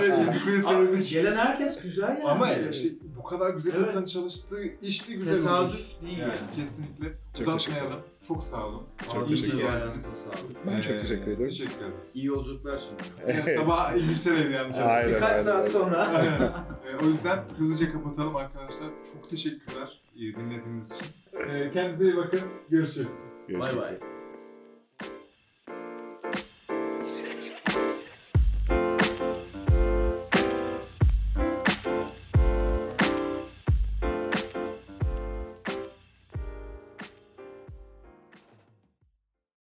evet, Abi, sevdik. Gelen herkes güzel yani. Ama işte bu kadar güzel Evet. insanın çalıştığı işte güzel olur. Tesadüf değil Yani, yani. kesinlikle. Çok Uzatmayalım. Çok sağ olun. Çok İyi teşekkür ederim. geldiniz. sağlık. Ben çok Ee, teşekkür ederim. Teşekkür ederiz. İyi yolculuklar sunuyorum. Sabah İngiltere'ydi yanlış Aynen. hatırlamıyorum. Birkaç saat sonra. Aynen. Ee, o yüzden hızlıca kapatalım arkadaşlar. Çok teşekkürler dinlediğiniz için. Ee, kendinize iyi bakın. Görüşürüz. Görüşmek Bay bay.